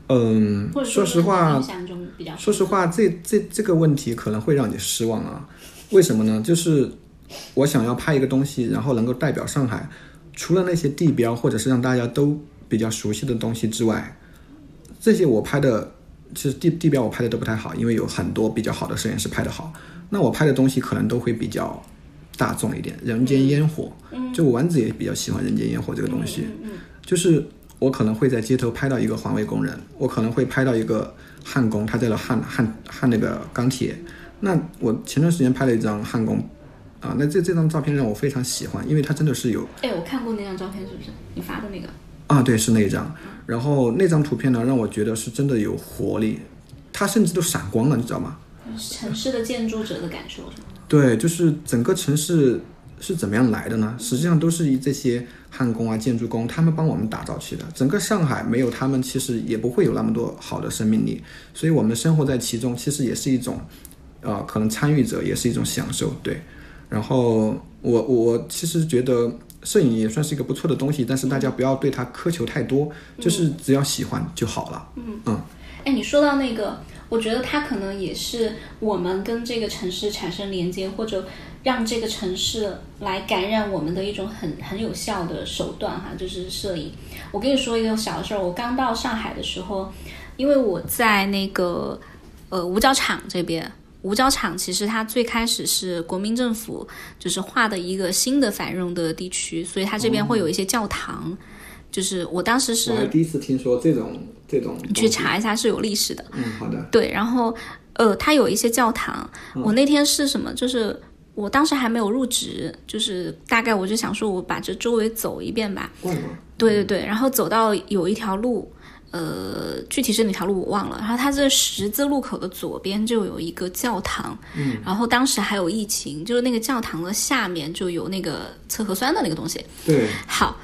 嗯，或者说实话印，象中比较说实话，这这这个问题可能会让你失望啊。为什么呢？就是我想要拍一个东西，然后能够代表上海，除了那些地标或者是让大家都比较熟悉的东西之外，这些我拍的其实地地标我拍的都不太好，因为有很多比较好的摄影师拍的好。那我拍的东西可能都会比较大众一点，人间烟火。就丸子也比较喜欢人间烟火这个东西。就是我可能会在街头拍到一个环卫工人，我可能会拍到一个焊工，他在那焊焊焊那个钢铁。那我前段时间拍了一张焊工，啊，那这这张照片让我非常喜欢，因为它真的是有哎，我看过那张照片，是不是你发的那个？啊，对，是那一张。然后那张图片呢，让我觉得是真的有活力，它甚至都闪光了，你知道吗？城市的建筑者的感受是吗？对，就是整个城市是怎么样来的呢？实际上都是以这些焊工啊、建筑工他们帮我们打造起的。整个上海没有他们，其实也不会有那么多好的生命力。所以我们生活在其中，其实也是一种，呃，可能参与者也是一种享受。对，然后我我其实觉得摄影也算是一个不错的东西，但是大家不要对它苛求太多，就是只要喜欢就好了。嗯嗯哎，你说到那个，我觉得它可能也是我们跟这个城市产生连接，或者让这个城市来感染我们的一种很很有效的手段哈，就是摄影。我跟你说一个小事儿，我刚到上海的时候，因为我在那个呃五角场这边。五角场其实它最开始是国民政府就是划的一个新的繁荣的地区，所以它这边会有一些教堂。就是我当时是我第一次听说这种这种，你去查一下是有历史的。嗯，好的。对，然后呃，它有一些教堂。我那天是什么？就是我当时还没有入职，就是大概我就想说，我把这周围走一遍吧。逛逛。对对对，然后走到有一条路，呃，具体是哪条路我忘了。然后它这十字路口的左边就有一个教堂，嗯，然后当时还有疫情，就是那个教堂的下面就有那个测核酸的那个东西。对，好，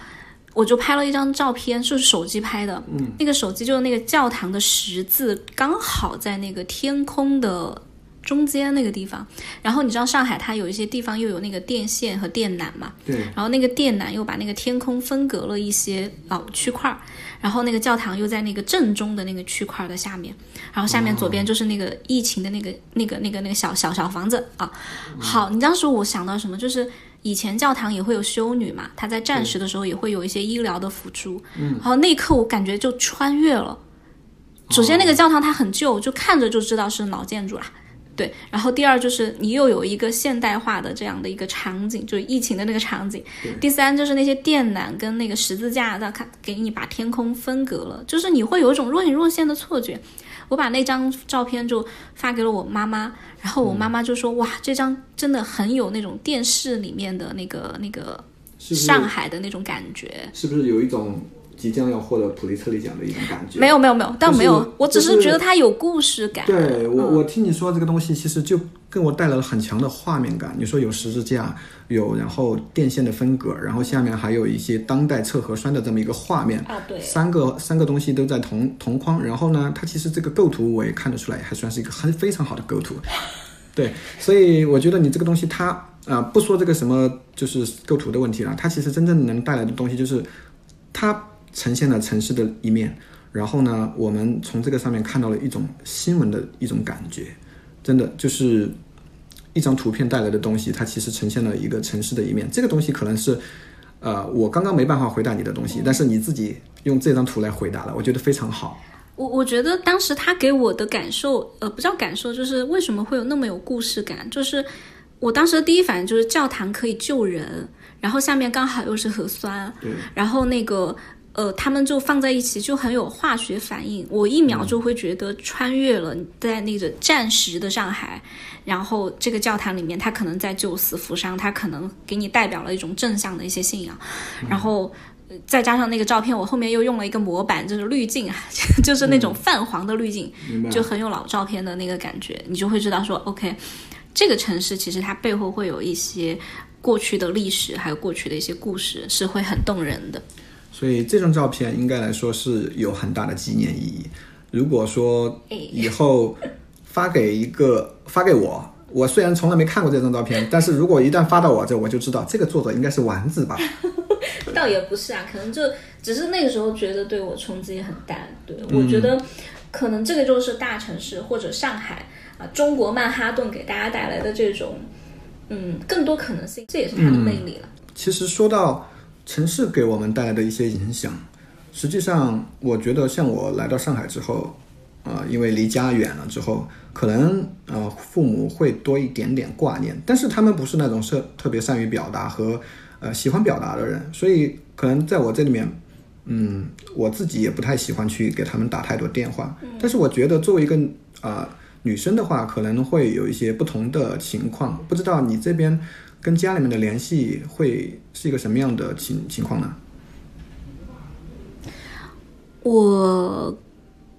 我就拍了一张照片，是手机拍的。嗯，那个手机就是那个教堂的十字，刚好在那个天空的中间那个地方。然后你知道上海它有一些地方又有那个电线和电缆嘛？对，然后那个电缆又把那个天空分隔了一些老区块儿，然后那个教堂又在那个正中的那个区块的下面，然后下面左边就是那个疫情的那个、那个、那个、那个小小小房子啊。好，你当时我想到什么？就是以前教堂也会有修女嘛，她在战时的时候也会有一些医疗的辅助。嗯，然后那一刻我感觉就穿越了。首先，那个教堂它很旧，就看着就知道是老建筑啦。对，然后第二就是你又有一个现代化的这样的一个场景，就是疫情的那个场景。第三就是那些电缆跟那个十字架，在看给你把天空分隔了，就是你会有一种若隐若现的错觉。我把那张照片就发给了我妈妈，然后我妈妈就说：“哇，这张真的很有那种电视里面的那个那个上海的那种感觉。”是不是有一种即将要获得普利策利奖的一种感觉？没有没有没有，但没有，就是我只是是觉得它有故事感。对我，嗯我听你说这个东西，其实就跟我带来了很强的画面感。你说有十字架，有然后电线的分隔，然后下面还有一些当代测核酸的这么一个画面，啊，对，三个三个东西都在同同框。然后呢，它其实这个构图我也看得出来，还算是一个很非常好的构图。对，所以我觉得你这个东西它，啊，不说这个什么就是构图的问题了，它其实真正能带来的东西就是它呈现了城市的一面，然后呢，我们从这个上面看到了一种新闻的一种感觉，真的就是一张图片带来的东西，它其实呈现了一个城市的一面。这个东西可能是，呃，我刚刚没办法回答你的东西，但是你自己用这张图来回答了，我觉得非常好。我我觉得当时他给我的感受，呃，不叫感受，就是为什么会有那么有故事感，就是我当时的第一反应就是教堂可以救人，然后下面刚好又是核酸，对，然后那个呃，他们就放在一起就很有化学反应，我一秒就会觉得穿越了在那个战时的上海，然后这个教堂里面，他可能在救死扶伤，他可能给你代表了一种正向的一些信仰，然后。呃再加上那个照片，我后面又用了一个模板，就是滤镜啊，就是那种泛黄的滤镜？就很有老照片的那个感觉，你就会知道说，OK，这个城市其实它背后会有一些过去的历史，还有过去的一些故事，是会很动人的。所以这张照片应该来说是有很大的纪念意义。如果说以后发给一个发给我，我虽然从来没看过这张照片，但是如果一旦发到我这，我就知道这个作者应该是丸子吧。倒也不是啊，可能就只是那个时候觉得对我冲击很大。对我觉得可能这个就是大城市或者上海啊，中国曼哈顿给大家带来的这种嗯更多可能性，这也是它的魅力了。其实说到城市给我们带来的一些影响，实际上我觉得像我来到上海之后，呃，因为离家远了之后，可能呃父母会多一点点挂念，但是他们不是那种是特别善于表达和呃喜欢表达的人，所以可能在我这里面，嗯，我自己也不太喜欢去给他们打太多电话。但是我觉得作为一个呃女生的话，可能会有一些不同的情况，不知道你这边。跟家里面的联系会是一个什么样的情情况呢？我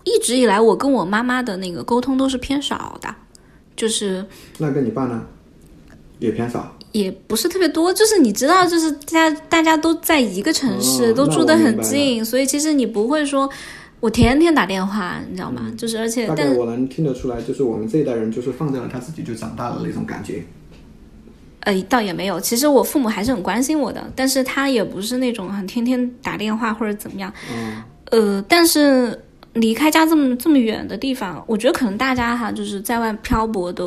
一直以来，我跟我妈妈的那个沟通都是偏少的，就是那跟你爸呢，也偏少，也不是特别多。就是你知道，就是大家大家都在一个城市，都住得很近，所以其实你不会说我天天打电话，你知道吗？就是而且，大概我能听得出来，就是我们这一代人就是放在了他自己就长大的那种感觉。呃，倒也没有。其实我父母还是很关心我的，但是他也不是那种很天天打电话或者怎么样。嗯。呃，但是离开家这么这么远的地方，我觉得可能大家哈，就是在外漂泊的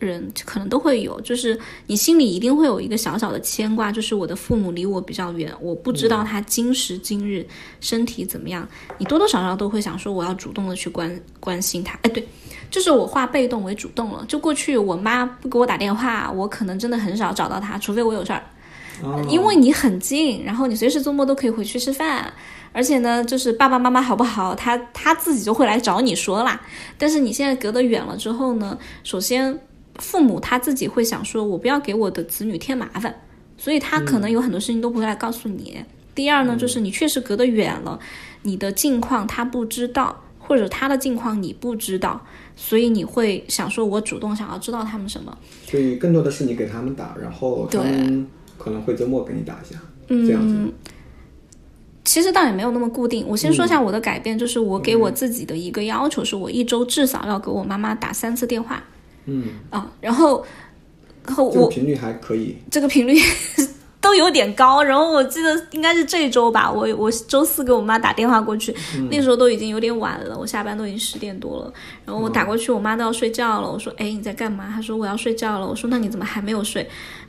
人，可能都会有，就是你心里一定会有一个小小的牵挂，就是我的父母离我比较远，我不知道他今时今日身体怎么样，你多多少少都会想说，我要主动的去关关心他。哎，对。就是我化被动为主动了。就过去我妈不给我打电话，我可能真的很少找到她，除非我有事儿。因为你很近，然后你随时周末都可以回去吃饭，而且呢，就是爸爸妈妈好不好，他他自己就会来找你说啦。但是你现在隔得远了之后呢，首先父母他自己会想说，我不要给我的子女添麻烦，所以他可能有很多事情都不会来告诉你。第二呢，就是你确实隔得远了，你的近况他不知道，或者他的近况你不知道。所以你会想说，我主动想要知道他们什么？所以更多的是你给他们打，然后他们可能会周末给你打一下，这样子。其实倒也没有那么固定。我先说一下我的改变，就是我给我自己的一个要求，是我一周至少要给我妈妈打三次电话。嗯啊，然后，然后我频率还可以，这个频率。都有点高，然后我记得应该是这周吧，我我周四给我妈打电话过去，那时候都已经有点晚了，我下班都已经十点多了，然后我打过去，我妈都要睡觉了，我说，哎，你在干嘛？她说我要睡觉了，我说那你怎么还没有睡？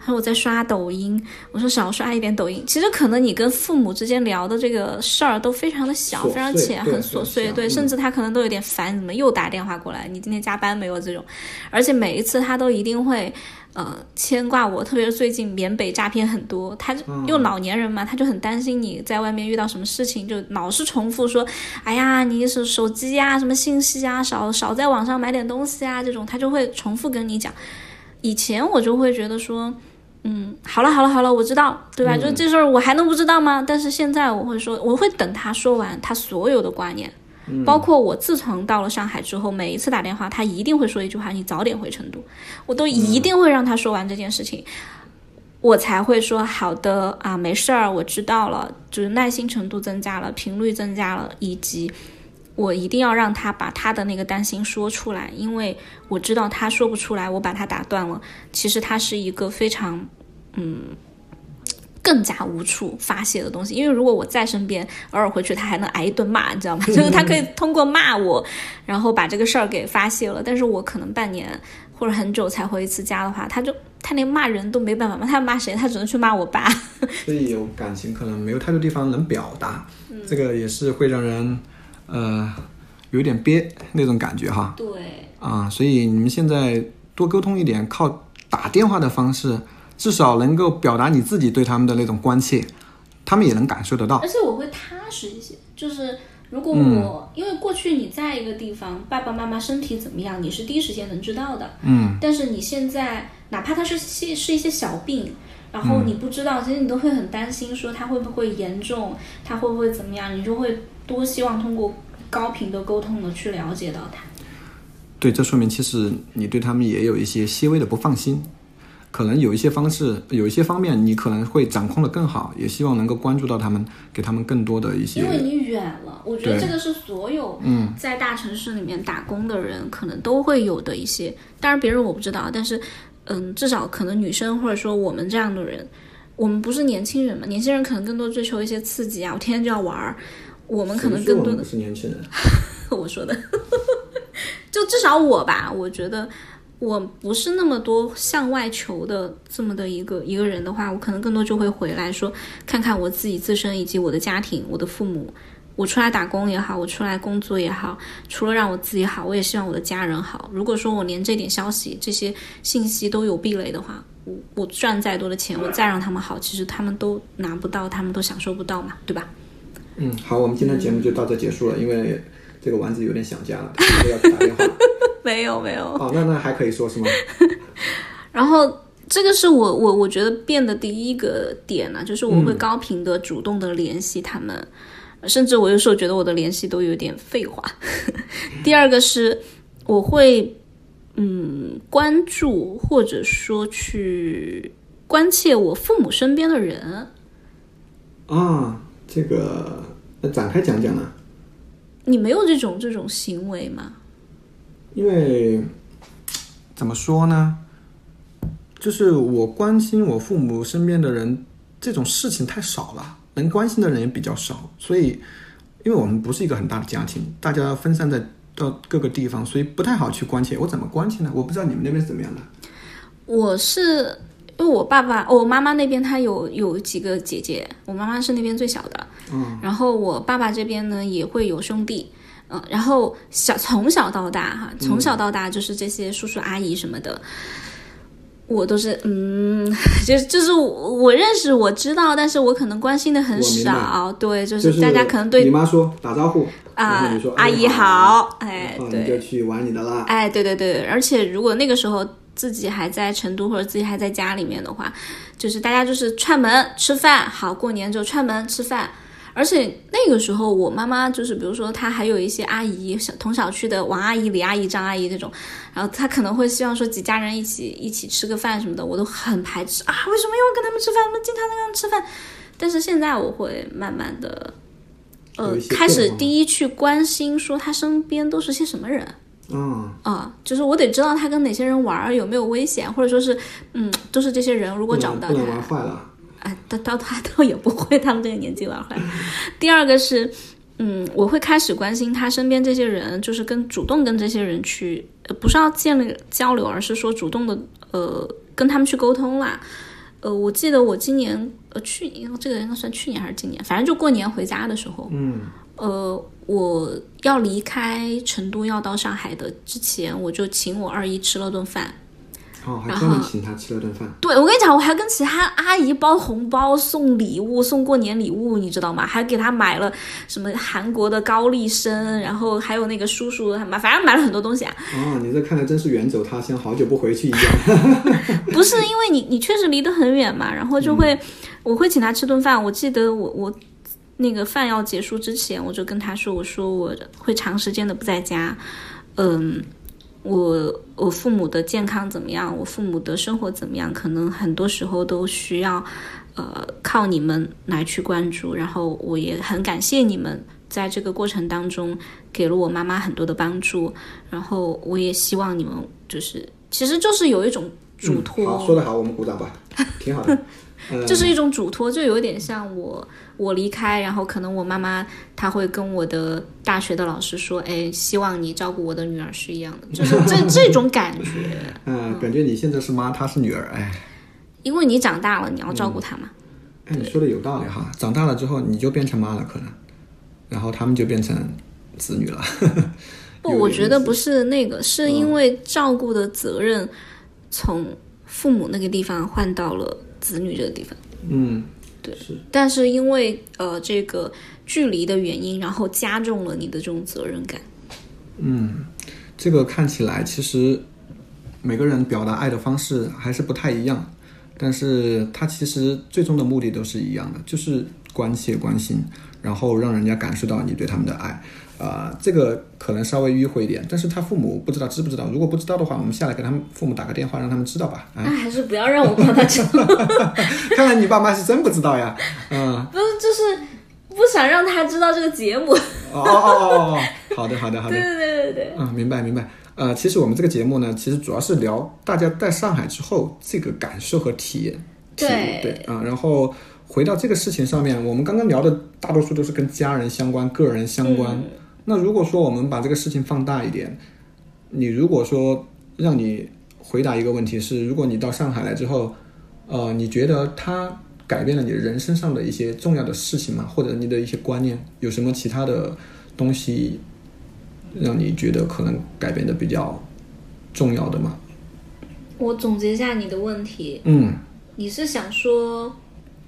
我在刷抖音，我说少刷一点抖音。其实可能你跟父母之间聊的这个事儿都非常的小，非常浅，很琐碎，对，甚至他可能都有点烦，怎么又打电话过来？你今天加班没有？这种，而且每一次他都一定会。呃，牵挂我，特别是最近缅北诈骗很多，他又老年人嘛，他就很担心你在外面遇到什么事情，就老是重复说，哎呀，你手手机呀，什么信息啊，少少在网上买点东西啊，这种他就会重复跟你讲。以前我就会觉得说，嗯，好了好了好了，我知道，对吧？就这事儿我还能不知道吗？但是现在我会说，我会等他说完他所有的挂念。包括我自从到了上海之后，每一次打电话，他一定会说一句话：“你早点回成都。”我都一定会让他说完这件事情，我才会说好的啊，没事儿，我知道了。就是耐心程度增加了，频率增加了，以及我一定要让他把他的那个担心说出来，因为我知道他说不出来，我把他打断了。其实他是一个非常嗯。更加无处发泄的东西，因为如果我在身边，偶尔回去他还能挨一顿骂，你知道吗？就是他可以通过骂我，然后把这个事儿给发泄了。但是我可能半年或者很久才回一次家的话，他就他连骂人都没办法骂，他要骂谁？他只能去骂我爸。所以有感情可能没有太多地方能表达，这个也是会让人呃有点憋那种感觉哈。对。啊，所以你们现在多沟通一点，靠打电话的方式。至少能够表达你自己对他们的那种关切，他们也能感受得到。而且我会踏实一些，就是如果我因为过去你在一个地方，爸爸妈妈身体怎么样，你是第一时间能知道的。嗯。但是你现在哪怕他是些是一些小病，然后你不知道，其实你都会很担心，说他会不会严重，他会不会怎么样，你就会多希望通过高频的沟通呢去了解到他。对，这说明其实你对他们也有一些些微的不放心。可能有一些方式，有一些方面，你可能会掌控的更好，也希望能够关注到他们，给他们更多的一些。因为你远了，我觉得这个是所有嗯在大城市里面打工的人可能都会有的一些。当然别人我不知道，但是嗯，至少可能女生或者说我们这样的人，我们不是年轻人嘛，年轻人可能更多追求一些刺激啊，我天天就要玩儿。我们可能更多的是年轻人，我说的，就至少我吧，我觉得我不是那么多向外求的这么的一个一个人的话，我可能更多就会回来说，看看我自己自身以及我的家庭，我的父母。我出来打工也好，我出来工作也好，除了让我自己好，我也希望我的家人好。如果说我连这点消息、这些信息都有壁垒的话，我我赚再多的钱，我再让他们好，其实他们都拿不到，他们都享受不到嘛，对吧？嗯，好，我们今天节目就到这结束了，因为这个丸子有点想家了，他要打电话。没有没有。哦，那那还可以说是吗？然后这个是我我我觉得变的第一个点呢，就是我会高频的主动的联系他们。甚至我有时候觉得我的联系都有点废话。第二个是，我会嗯关注或者说去关切我父母身边的人。啊，这个那展开讲讲呢？你没有这种这种行为吗？因为怎么说呢？就是我关心我父母身边的人这种事情太少了。能关心的人也比较少，所以，因为我们不是一个很大的家庭，大家分散在到各个地方，所以不太好去关切。我怎么关切呢？我不知道你们那边是怎么样的。我是因为我爸爸、我妈妈那边他有有几个姐姐，我妈妈是那边最小的，嗯，然后我爸爸这边呢也会有兄弟，嗯，然后小从小到大哈，从小到大就是这些叔叔阿姨什么的。我都是嗯，就就是我认识我知道，但是我可能关心的很少。对，就是大家可能对你妈说打招呼啊，阿姨好，哎，对，你就去玩你的啦。哎，对对对，而且如果那个时候自己还在成都或者自己还在家里面的话，就是大家就是串门吃饭，好过年就串门吃饭。而且那个时候，我妈妈就是，比如说她还有一些阿姨，小同小区的王阿姨、李阿姨、张阿姨这种，然后她可能会希望说几家人一起一起吃个饭什么的，我都很排斥啊！为什么又要跟他们吃饭？我们经常那样吃饭。但是现在我会慢慢的，呃，开始第一去关心说他身边都是些什么人。嗯啊，就是我得知道他跟哪些人玩，有没有危险，或者说是，嗯，都是这些人，如果找不到他，玩坏了。哎，倒倒他倒也不会，他们这个年纪玩坏。第二个是，嗯，我会开始关心他身边这些人，就是跟主动跟这些人去，呃，不是要建立交流，而是说主动的，呃，跟他们去沟通啦。呃，我记得我今年，呃，去年这个应该算去年还是今年，反正就过年回家的时候，嗯，呃，我要离开成都要到上海的之前，我就请我二姨吃了顿饭。哦，还专门请他吃了顿饭。对，我跟你讲，我还跟其他阿姨包红包、送礼物、送过年礼物，你知道吗？还给他买了什么韩国的高丽参，然后还有那个叔叔买，反正买了很多东西啊。哦，你这看来真是远走他乡，好久不回去一样。不是，因为你你确实离得很远嘛，然后就会，我会请他吃顿饭。我记得我我那个饭要结束之前，我就跟他说，我说我会长时间的不在家，嗯。我我父母的健康怎么样？我父母的生活怎么样？可能很多时候都需要，呃，靠你们来去关注。然后我也很感谢你们在这个过程当中给了我妈妈很多的帮助。然后我也希望你们就是，其实就是有一种嘱托。好，说得好，我们鼓掌吧，挺好的。这是一种嘱托，就有点像我我离开，然后可能我妈妈她会跟我的大学的老师说，哎，希望你照顾我的女儿是一样的，就是这这种感觉。嗯，感觉你现在是妈，她是女儿，哎。因为你长大了，你要照顾她嘛。哎，你说的有道理哈，长大了之后你就变成妈了，可能，然后他们就变成子女了。不，我觉得不是那个，是因为照顾的责任从父母那个地方换到了。子女这个地方，嗯，对，是，但是因为呃这个距离的原因，然后加重了你的这种责任感。嗯，这个看起来其实每个人表达爱的方式还是不太一样，但是他其实最终的目的都是一样的，就是关切、关心，然后让人家感受到你对他们的爱。啊，这个可能稍微迂回一点，但是他父母不知道知不知道？如果不知道的话，我们下来给他们父母打个电话，让他们知道吧。那还是不要让我帮他知道。看来你爸妈是真不知道呀。嗯，不是，就是不想让他知道这个节目。哦哦哦哦，好的好的好的。对对对对对。嗯，明白明白。呃，其实我们这个节目呢，其实主要是聊大家在上海之后这个感受和体验。对对啊。然后回到这个事情上面，我们刚刚聊的大多数都是跟家人相关、个人相关。嗯那如果说我们把这个事情放大一点，你如果说让你回答一个问题是，如果你到上海来之后，呃，你觉得它改变了你人生上的一些重要的事情吗？或者你的一些观念，有什么其他的东西让你觉得可能改变的比较重要的吗？我总结一下你的问题，嗯，你是想说，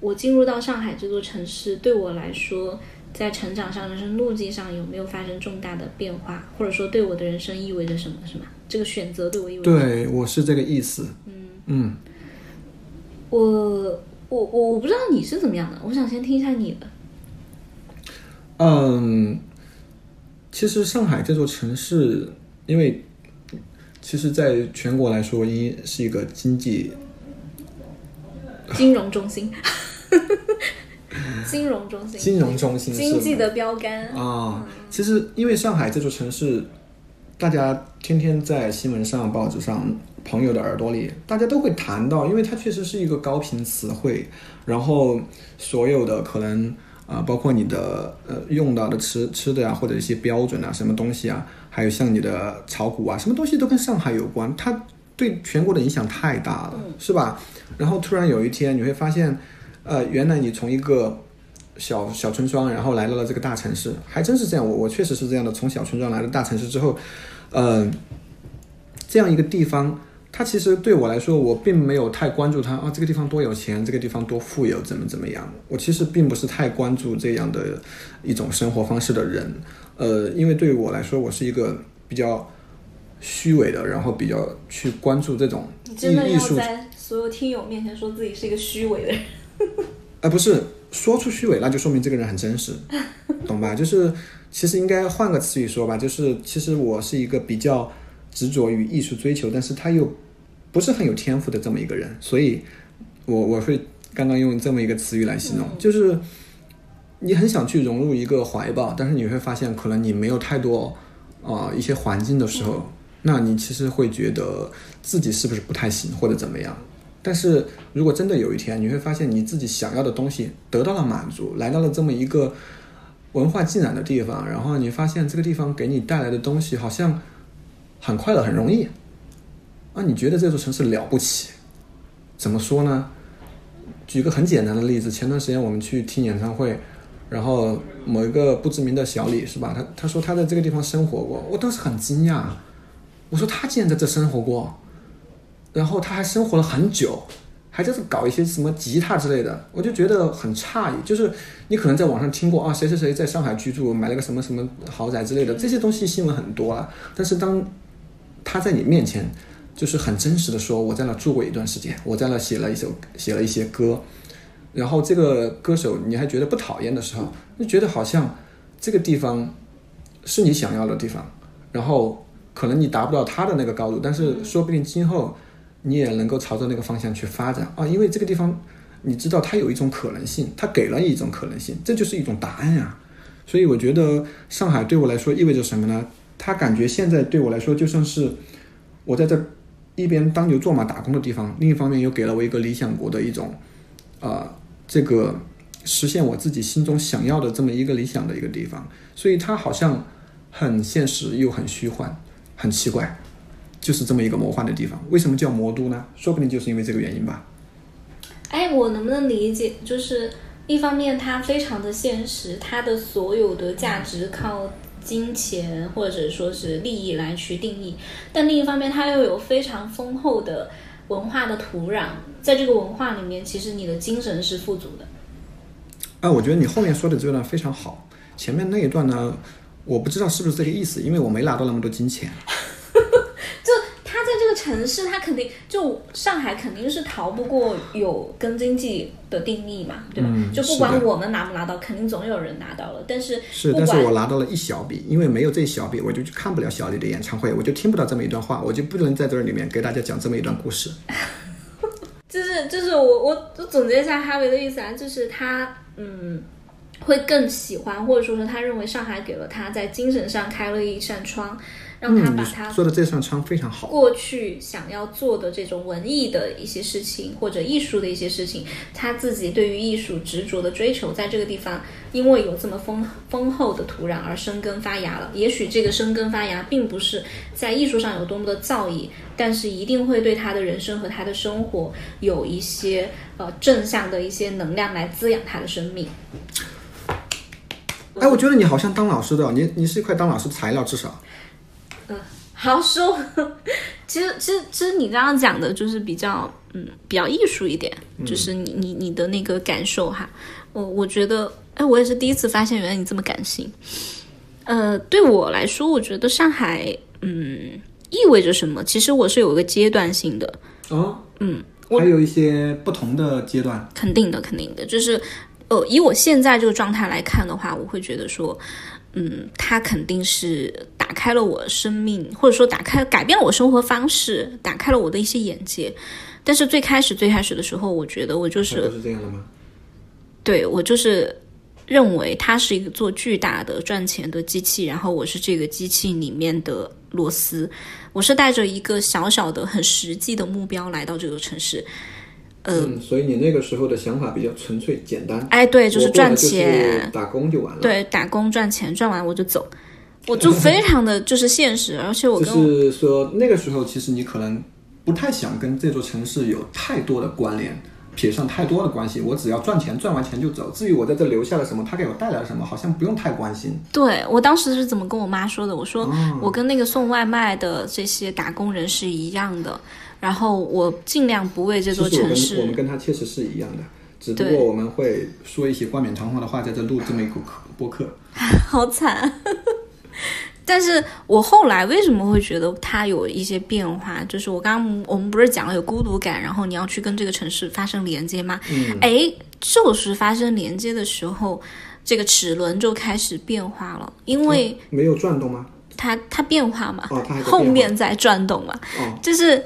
我进入到上海这座城市，对我来说，在成长上、人生路径上有没有发生重大的变化，或者说对我的人生意味着什么，是吗？这个选择对我意味着什么？对，我是这个意思。嗯嗯，我我我我不知道你是怎么样的，我想先听一下你的。嗯，其实上海这座城市，因为其实在全国来说，一是一个经济金融中心，金融中心，金融中心经济的标杆。啊。其实因为上海这座城市，大家天天在新闻上、报纸上、朋友的耳朵里，大家都会谈到，因为它确实是一个高频词汇，然后所有的可能啊、包括你的呃用到的吃吃的呀、或者一些标准啊，什么东西啊，还有像你的炒股啊，什么东西都跟上海有关，它对全国的影响太大了，是吧？然后突然有一天你会发现，呃，原来你从一个小小村庄，然后来到了这个大城市，还真是这样。我我确实是这样的，从小村庄来到大城市之后，呃，这样一个地方，它其实对我来说，我并没有太关注它啊，这个地方多有钱，这个地方多富有，怎么怎么样。我其实并不是太关注这样的一种生活方式的人，呃，因为对于我来说，我是一个比较虚伪的，然后比较去关注这种艺你真的要艺术在所有听友面前说自己是一个虚伪的人？呃，不是说出虚伪，那就说明这个人很真实，懂吧？就是其实应该换个词语说吧，就是其实我是一个比较执着于艺术追求，但是他又不是很有天赋的这么一个人，所以我我会刚刚用这么一个词语来形容，就是你很想去融入一个怀抱，但是你会发现可能你没有太多啊、呃一些环境的时候，那你其实会觉得自己是不是不太行或者怎么样。但是如果真的有一天，你会发现你自己想要的东西得到了满足，来到了这么一个文化浸染的地方，然后你发现这个地方给你带来的东西好像很快乐、很容易，啊，你觉得这座城市了不起？怎么说呢？举个很简单的例子，前段时间我们去听演唱会，然后某一个不知名的小李是吧？他他说他在这个地方生活过，我当时很惊讶，我说他竟然在这生活过，然后他还生活了很久，还就是搞一些什么吉他之类的，我就觉得很诧异。就是你可能在网上听过啊，谁谁谁在上海居住，买了个什么什么豪宅之类的，这些东西新闻很多啊。但是当他在你面前，就是很真实的说，我在那住过一段时间，我在那写了一首写了一些歌，然后这个歌手你还觉得不讨厌的时候，就觉得好像这个地方是你想要的地方，然后可能你达不到他的那个高度，但是说不定今后你也能够朝着那个方向去发展。啊，因为这个地方你知道它有一种可能性，它给了一种可能性，这就是一种答案呀、所以我觉得上海对我来说意味着什么呢？它感觉现在对我来说就像是我在这一边当牛做马打工的地方，另一方面又给了我一个理想国的一种，呃，这个实现我自己心中想要的这么一个理想的一个地方，所以它好像很现实又很虚幻，很奇怪，就是这么一个魔幻的地方。为什么叫魔都呢？说不定就是因为这个原因吧。哎，我能不能理解，就是一方面它非常的现实，它的所有的价值靠金钱或者说是利益来去定义，但另一方面它又有非常丰厚的文化的土壤，在这个文化里面，其实你的精神是富足的。啊，我觉得你后面说的这段非常好，前面那一段呢，我不知道是不是这个意思，因为我没拿到那么多金钱。城市，它肯定就上海肯定是逃不过有跟经济的定义嘛，对吧？嗯就不管我们拿不拿到，肯定总有人拿到了。但是是，但是我拿到了一小笔，因为没有这一小笔，我就去看不了小李的演唱会，我就听不到这么一段话，我就不能在这里面给大家讲这么一段故事。就 是就是我我我总结一下哈维的意思啊，就是他嗯会更喜欢，或者说是他认为上海给了他在精神上开了一扇窗，让他把他说的这扇窗非常好。过去想要做的这种文艺的一些事情，或者艺术的一些事情，他自己对于艺术执着的追求，在这个地方因为有这么丰丰厚的土壤而生根发芽了。也许这个生根发芽并不是在艺术上有多么的造诣，但是一定会对他的人生和他的生活有一些呃正向的一些能量来滋养他的生命。哎，我觉得你好像当老师的哦，你你是一块当老师材料，至少。好说，其实其实其实你刚刚讲的就是比较嗯比较艺术一点，就是你你你的那个感受哈，我我觉得哎我也是第一次发现原来你这么感性，呃对我来说我觉得上海嗯意味着什么，其实我是有一个阶段性的，哦，嗯，还有一些不同的阶段。肯定的肯定的，就是呃以我现在这个状态来看的话，我会觉得说。嗯，它肯定是打开了我生命，或者说打开改变了我生活方式，打开了我的一些眼界。但是最开始最开始的时候，我觉得我就是是这样的吗？对我就是认为它是一个做巨大的赚钱的机器，然后我是这个机器里面的螺丝，我是带着一个小小的、很实际的目标来到这个城市。嗯，所以你那个时候的想法比较纯粹简单。哎，对，就是赚钱，打工就完了。对，打工赚钱，赚完我就走，我就 非常的就是现实，而且我就跟我是说那个时候，其实你可能不太想跟这座城市有太多的关联，撇上太多的关系。我只要赚钱，赚完钱就走。至于我在这留下了什么，他给我带来了什么，好像不用太关心。对我当时是怎么跟我妈说的？我说哦我跟那个送外卖的这些打工人是一样的，然后我尽量不为这座城市我们跟他确实是一样的，只不过我们会说一些冠冕堂皇的话，在这录这么一个播客。好惨。但是我后来为什么会觉得它有一些变化？就是我刚刚我们不是讲了有孤独感，然后你要去跟这个城市发生连接吗？嗯，哎，就是发生连接的时候，这个齿轮就开始变化了，因为没有转动吗？它它变化嘛，后面在转动嘛，哦，就是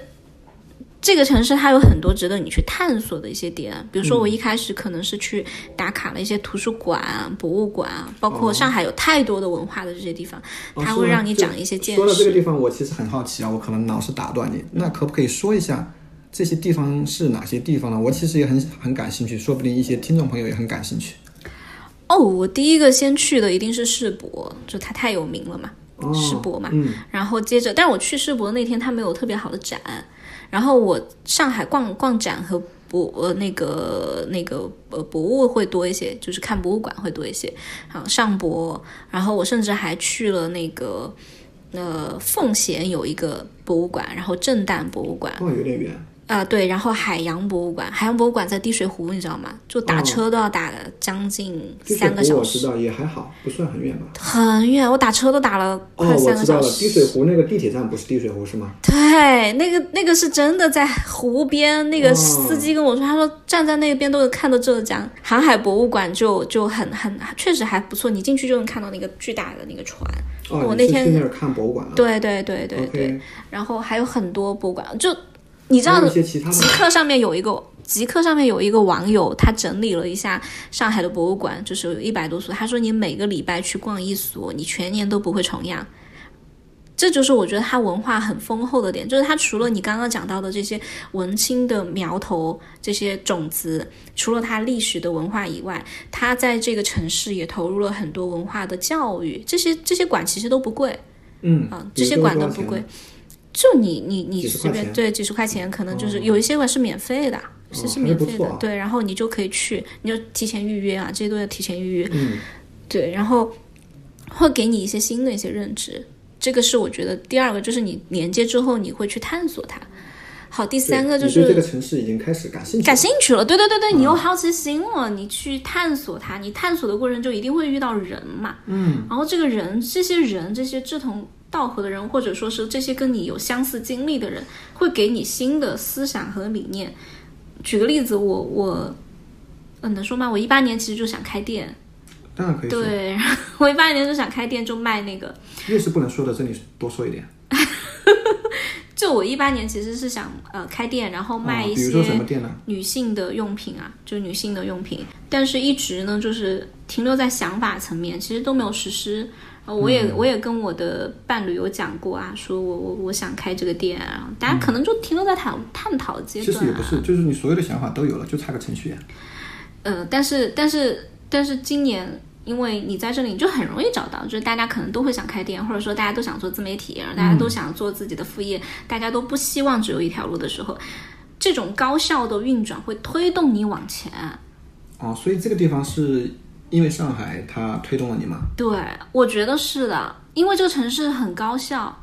这个城市它有很多值得你去探索的一些点，比如说我一开始可能是去打卡了一些图书馆啊、博物馆啊，包括上海有太多的文化的这些地方，哦它会让你长一些见识说到这个。地方，我其实很好奇啊，我可能老是打断你，那可不可以说一下这些地方是哪些地方呢？我其实也很很感兴趣，说不定一些听众朋友也很感兴趣。哦，我第一个先去的一定是世博，就它太有名了嘛，哦，世博嘛。嗯，然后接着，但是我去世博那天它没有特别好的展，然后我上海逛逛展和博呃那个那个呃博物会多一些，就是看博物馆会多一些。啊，上博，然后我甚至还去了那个呃奉贤有一个博物馆，然后震旦博物馆，有点远。啊、对，然后海洋博物馆，海洋博物馆在滴水湖，你知道吗？就打车都要打将近三个小时，我知道，也还好，不算很远吧。很远，我打车都打了哦，快我知道了，三个小时。滴水湖那个地铁站不是滴水湖是吗？对，那个那个是真的在湖边，那个哦司机跟我说，他说站在那边都能看到浙江航海博物馆就，就很很确实还不错，你进去就能看到那个巨大的那个船。哦，我那天你去那儿看博物馆了？对对对对对，然后还有很多博物馆，就你知道极客上面有一个极客上面有一个网友，他整理了一下上海的博物馆，就是有一百多所。他说你每个礼拜去逛一所，你全年都不会重样。这就是我觉得它文化很丰厚的点，就是它除了你刚刚讲到的这些文青的苗头、这些种子，除了它历史的文化以外，它在这个城市也投入了很多文化的教育。这些这些馆其实都不贵，嗯啊，这些馆都不贵，就你你你几十随便对几十块钱，可能就是哦。有一些馆是免费的，是是还是免费的，对，然后你就可以去，你就提前预约啊，这些都要提前预约，嗯，对，然后会给你一些新的一些认知，这个是我觉得第二个，就是你连接之后你会去探索它。好，第三个就是对这个城市已经开始感兴趣，感兴趣了，对对对对，你嗯有好奇心了，你去探索它，你探索的过程就一定会遇到人嘛，嗯，然后这个人，这些人，这些志同道合的人，或者说是这些跟你有相似经历的人，会给你新的思想和理念。举个例子，我我，嗯，能说吗？我一八年其实就想开店，当然可以，对，我一八年就想开店，就卖那个，越是不能说的，这里多说一点。就我一八年其实是想呃开店，然后卖一些？女性的用品啊，就女性的用品，但是一直呢就是停留在想法层面，其实都没有实施。呃我也我也跟我的伴侣有讲过啊，说我我我想开这个店啊，大家可能就停留在探探讨阶段、啊。其实也不是，就是你所有的想法都有了，就差个程序员。呃，但是但是但是今年，因为你在这里，你就很容易找到，就是大家可能都会想开店，或者说大家都想做自媒体，然后大家都想做自己的副业，大家都不希望只有一条路的时候，这种高效的运转会推动你往前。哦，所以这个地方是因为上海它推动了你吗？对，我觉得是的，因为这个城市很高效。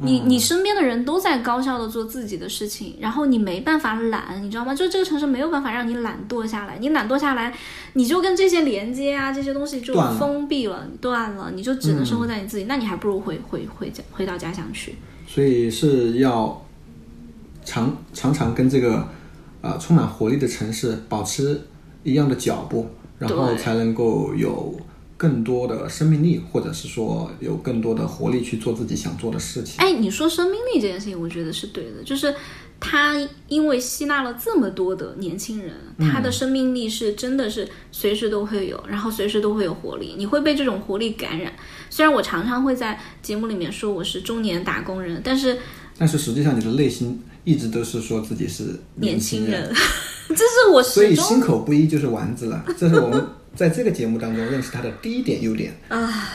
你你身边的人都在高效的做自己的事情，然后你没办法懒，你知道吗？就这个城市没有办法让你懒惰下来，你懒惰下来，你就跟这些连接啊这些东西就封闭了，断了，你就只能生活在你自己，那你还不如回回回家回到家乡去。所以是要常常常跟这个呃充满活力的城市保持一样的脚步，然后才能够有更多的生命力，或者是说有更多的活力去做自己想做的事情。哎，你说生命力这件事情，我觉得是对的，就是他因为吸纳了这么多的年轻人，他的生命力是真的是随时都会有，然后随时都会有活力，你会被这种活力感染。虽然我常常会在节目里面说我是中年打工人，但是但是实际上你的内心一直都是说自己是年轻轻人，这是我所以心口不一就是丸子了。这是我们 在这个节目当中认识他的第一点优点啊。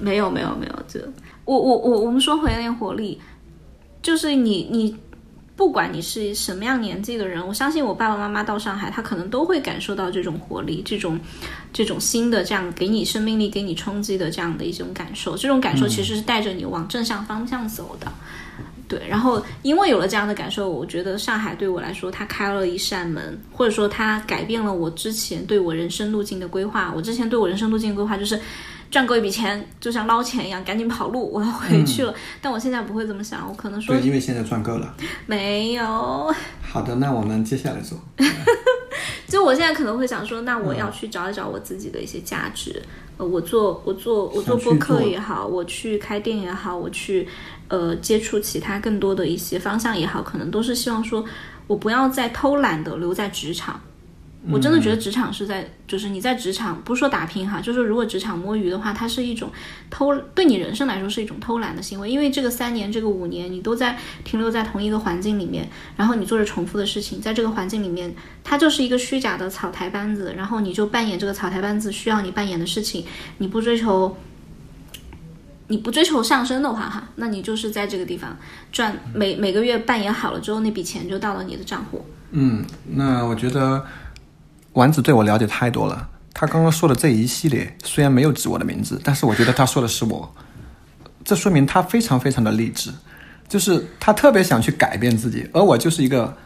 没有没有没有，这我我我我们说回那个活力，就是你你不管你是什么样年纪的人，我相信我爸爸妈妈到上海，他可能都会感受到这种活力，这种这种新的这样给你生命力、给你冲击的这样的一种感受。这种感受其实是带着你往正向方向走的。对，然后因为有了这样的感受，我觉得上海对我来说，它开了一扇门，或者说它改变了我之前对我人生路径的规划。我之前对我人生路径的规划就是赚够一笔钱，就像捞钱一样，赶紧跑路，我要回去了。但我现在不会这么想，我可能说对，因为现在赚够了。没有，好的，那我们接下来说。就我现在可能会想说，那我要去找一找我自己的一些价值。呃，我做我做我做播客也好，我去开店也好，我去呃接触其他更多的一些方向也好，可能都是希望说我不要再偷懒的留在职场。我真的觉得职场是在，就是你在职场不是说打拼哈，就是如果职场摸鱼的话，它是一种偷，对你人生来说是一种偷懒的行为，因为这个三年、这个五年，你都在停留在同一个环境里面，然后你做着重复的事情，在这个环境里面，它就是一个虚假的草台班子，然后你就扮演这个草台班子需要你扮演的事情，你不追求。你不追求上升的话，哈，那你就是在这个地方赚每每个月扮演好了之后，那笔钱就到了你的账户。嗯，那我觉得丸子对我了解太多了。他刚刚说的这一系列虽然没有指我的名字，但是我觉得他说的是我，这说明他非常非常的励志，就是他特别想去改变自己，而我就是一个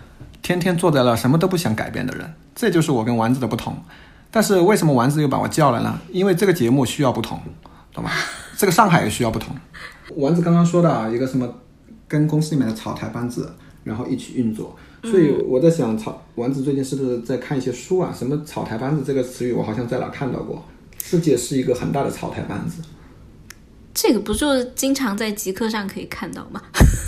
天天坐在那什么都不想改变的人，这就是我跟丸子的不同。但是为什么丸子又把我叫来呢？因为这个节目需要不同，懂吗？这个上海也需要不同。丸子刚刚说的啊，一个什么跟公司里面的草台班子，然后一起运作。所以我在想，草丸子最近是不是在看一些书啊？什么草台班子这个词语，我好像在哪看到过。世界是一个很大的草台班子这个不就是经常在极客上可以看到吗？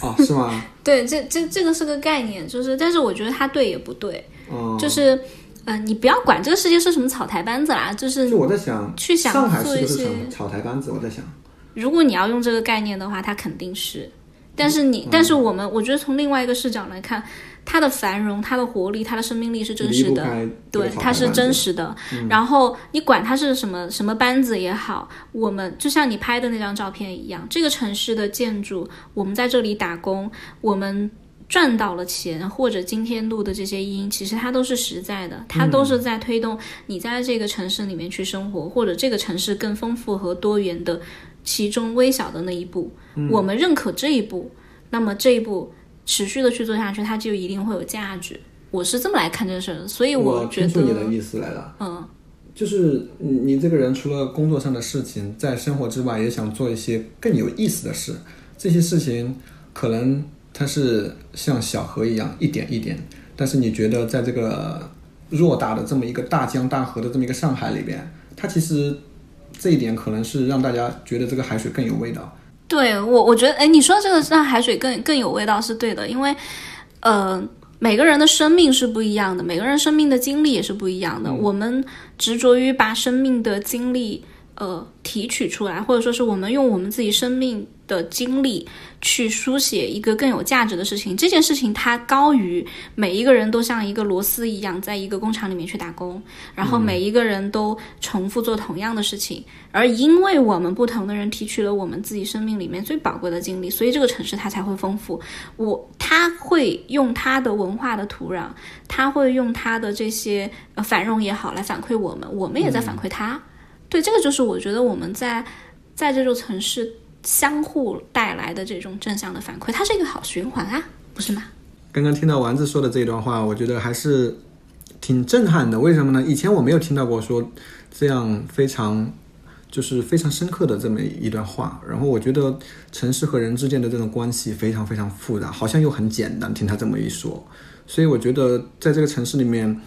哦，是吗？对，这这这个是个概念，就是，但是我觉得它对也不对，哦、就是，呃，你不要管这个世界是什么草台班子啦，就是就我在想，去想上海做一些是不是草草台班子？我在想，如果你要用这个概念的话，它肯定是。但是你，但是我们，我觉得从另外一个视角来看，它的繁荣、它的活力、它的生命力是真实的，对它是真实的。然后你管它是什么什么班子也好，我们就像你拍的那张照片一样，这个城市的建筑，我们在这里打工，我们赚到了钱，或者今天录的这些音，其实它都是实在的，它都是在推动你在这个城市里面去生活，或者这个城市更丰富和多元的其中微小的那一步。我们认可这一步，那么这一步持续的去做下去，它就一定会有价值。我是这么来看这个事儿的，所以我觉出你的意思来了。嗯，就是你你这个人除了工作上的事情，在生活之外也想做一些更有意思的事。这些事情可能它是像小河一样一点一点，但是你觉得在这个偌大的这么一个大江大河的这么一个上海里边，它其实这一点可能是让大家觉得这个海水更有味道。对我，我觉得，哎，你说这个让海水更更有味道是对的，因为，呃，每个人的生命是不一样的，每个人生命的经历也是不一样的。我们执着于把生命的经历，呃提取出来，或者说是我们用我们自己生命的经历去书写一个更有价值的事情。这件事情它高于每一个人都像一个螺丝一样，在一个工厂里面去打工，然后每一个人都重复做同样的事情。而因为我们不同的人提取了我们自己生命里面最宝贵的经历，所以这个城市它才会丰富。我他会用他的文化的土壤，他会用他的这些呃繁荣也好来反馈我们，我们也在反馈他。对，这个就是我觉得我们在在这座城市相互带来的这种正向的反馈，它是一个好循环啊，不是吗？刚刚听到丸子说的这一段话，我觉得还是挺震撼的。为什么呢？以前我没有听到过说这样非常就是非常深刻的这么一段话。然后我觉得城市和人之间的这种关系非常非常复杂，好像又很简单。听他这么一说，所以我觉得在这个城市里面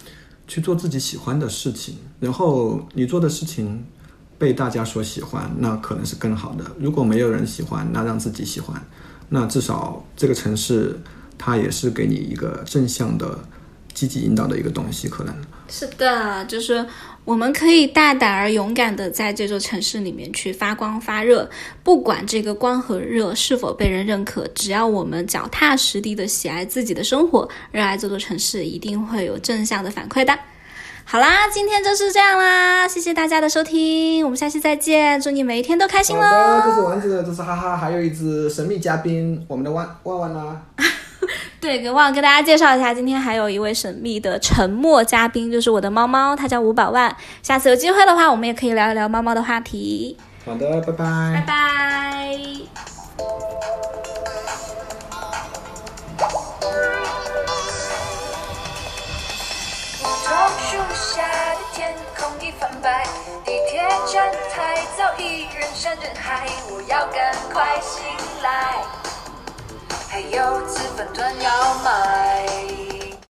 去做自己喜欢的事情，然后你做的事情。被大家所喜欢，那可能是更好的。如果没有人喜欢，那让自己喜欢，那至少这个城市它也是给你一个正向的、积极引导的一个东西。可能是的，就是我们可以大胆而勇敢的在这座城市里面去发光发热，不管这个光和热是否被人认可，只要我们脚踏实地的喜爱自己的生活，热爱这座城市，一定会有正向的反馈的。好啦，今天就是这样啦，谢谢大家的收听，我们下期再见，祝你每一天都开心喽！好的，这是丸子，这是哈哈，还有一只神秘嘉宾，我们的万万万呢？对，给忘了跟大家介绍一下，今天还有一位神秘的沉默嘉宾，就是我的猫猫，它叫五百万。下次有机会的话，我们也可以聊一聊猫猫的话题。好的，拜拜，拜拜。站台早已人山人海，我要赶快醒来，还有自粉团要买。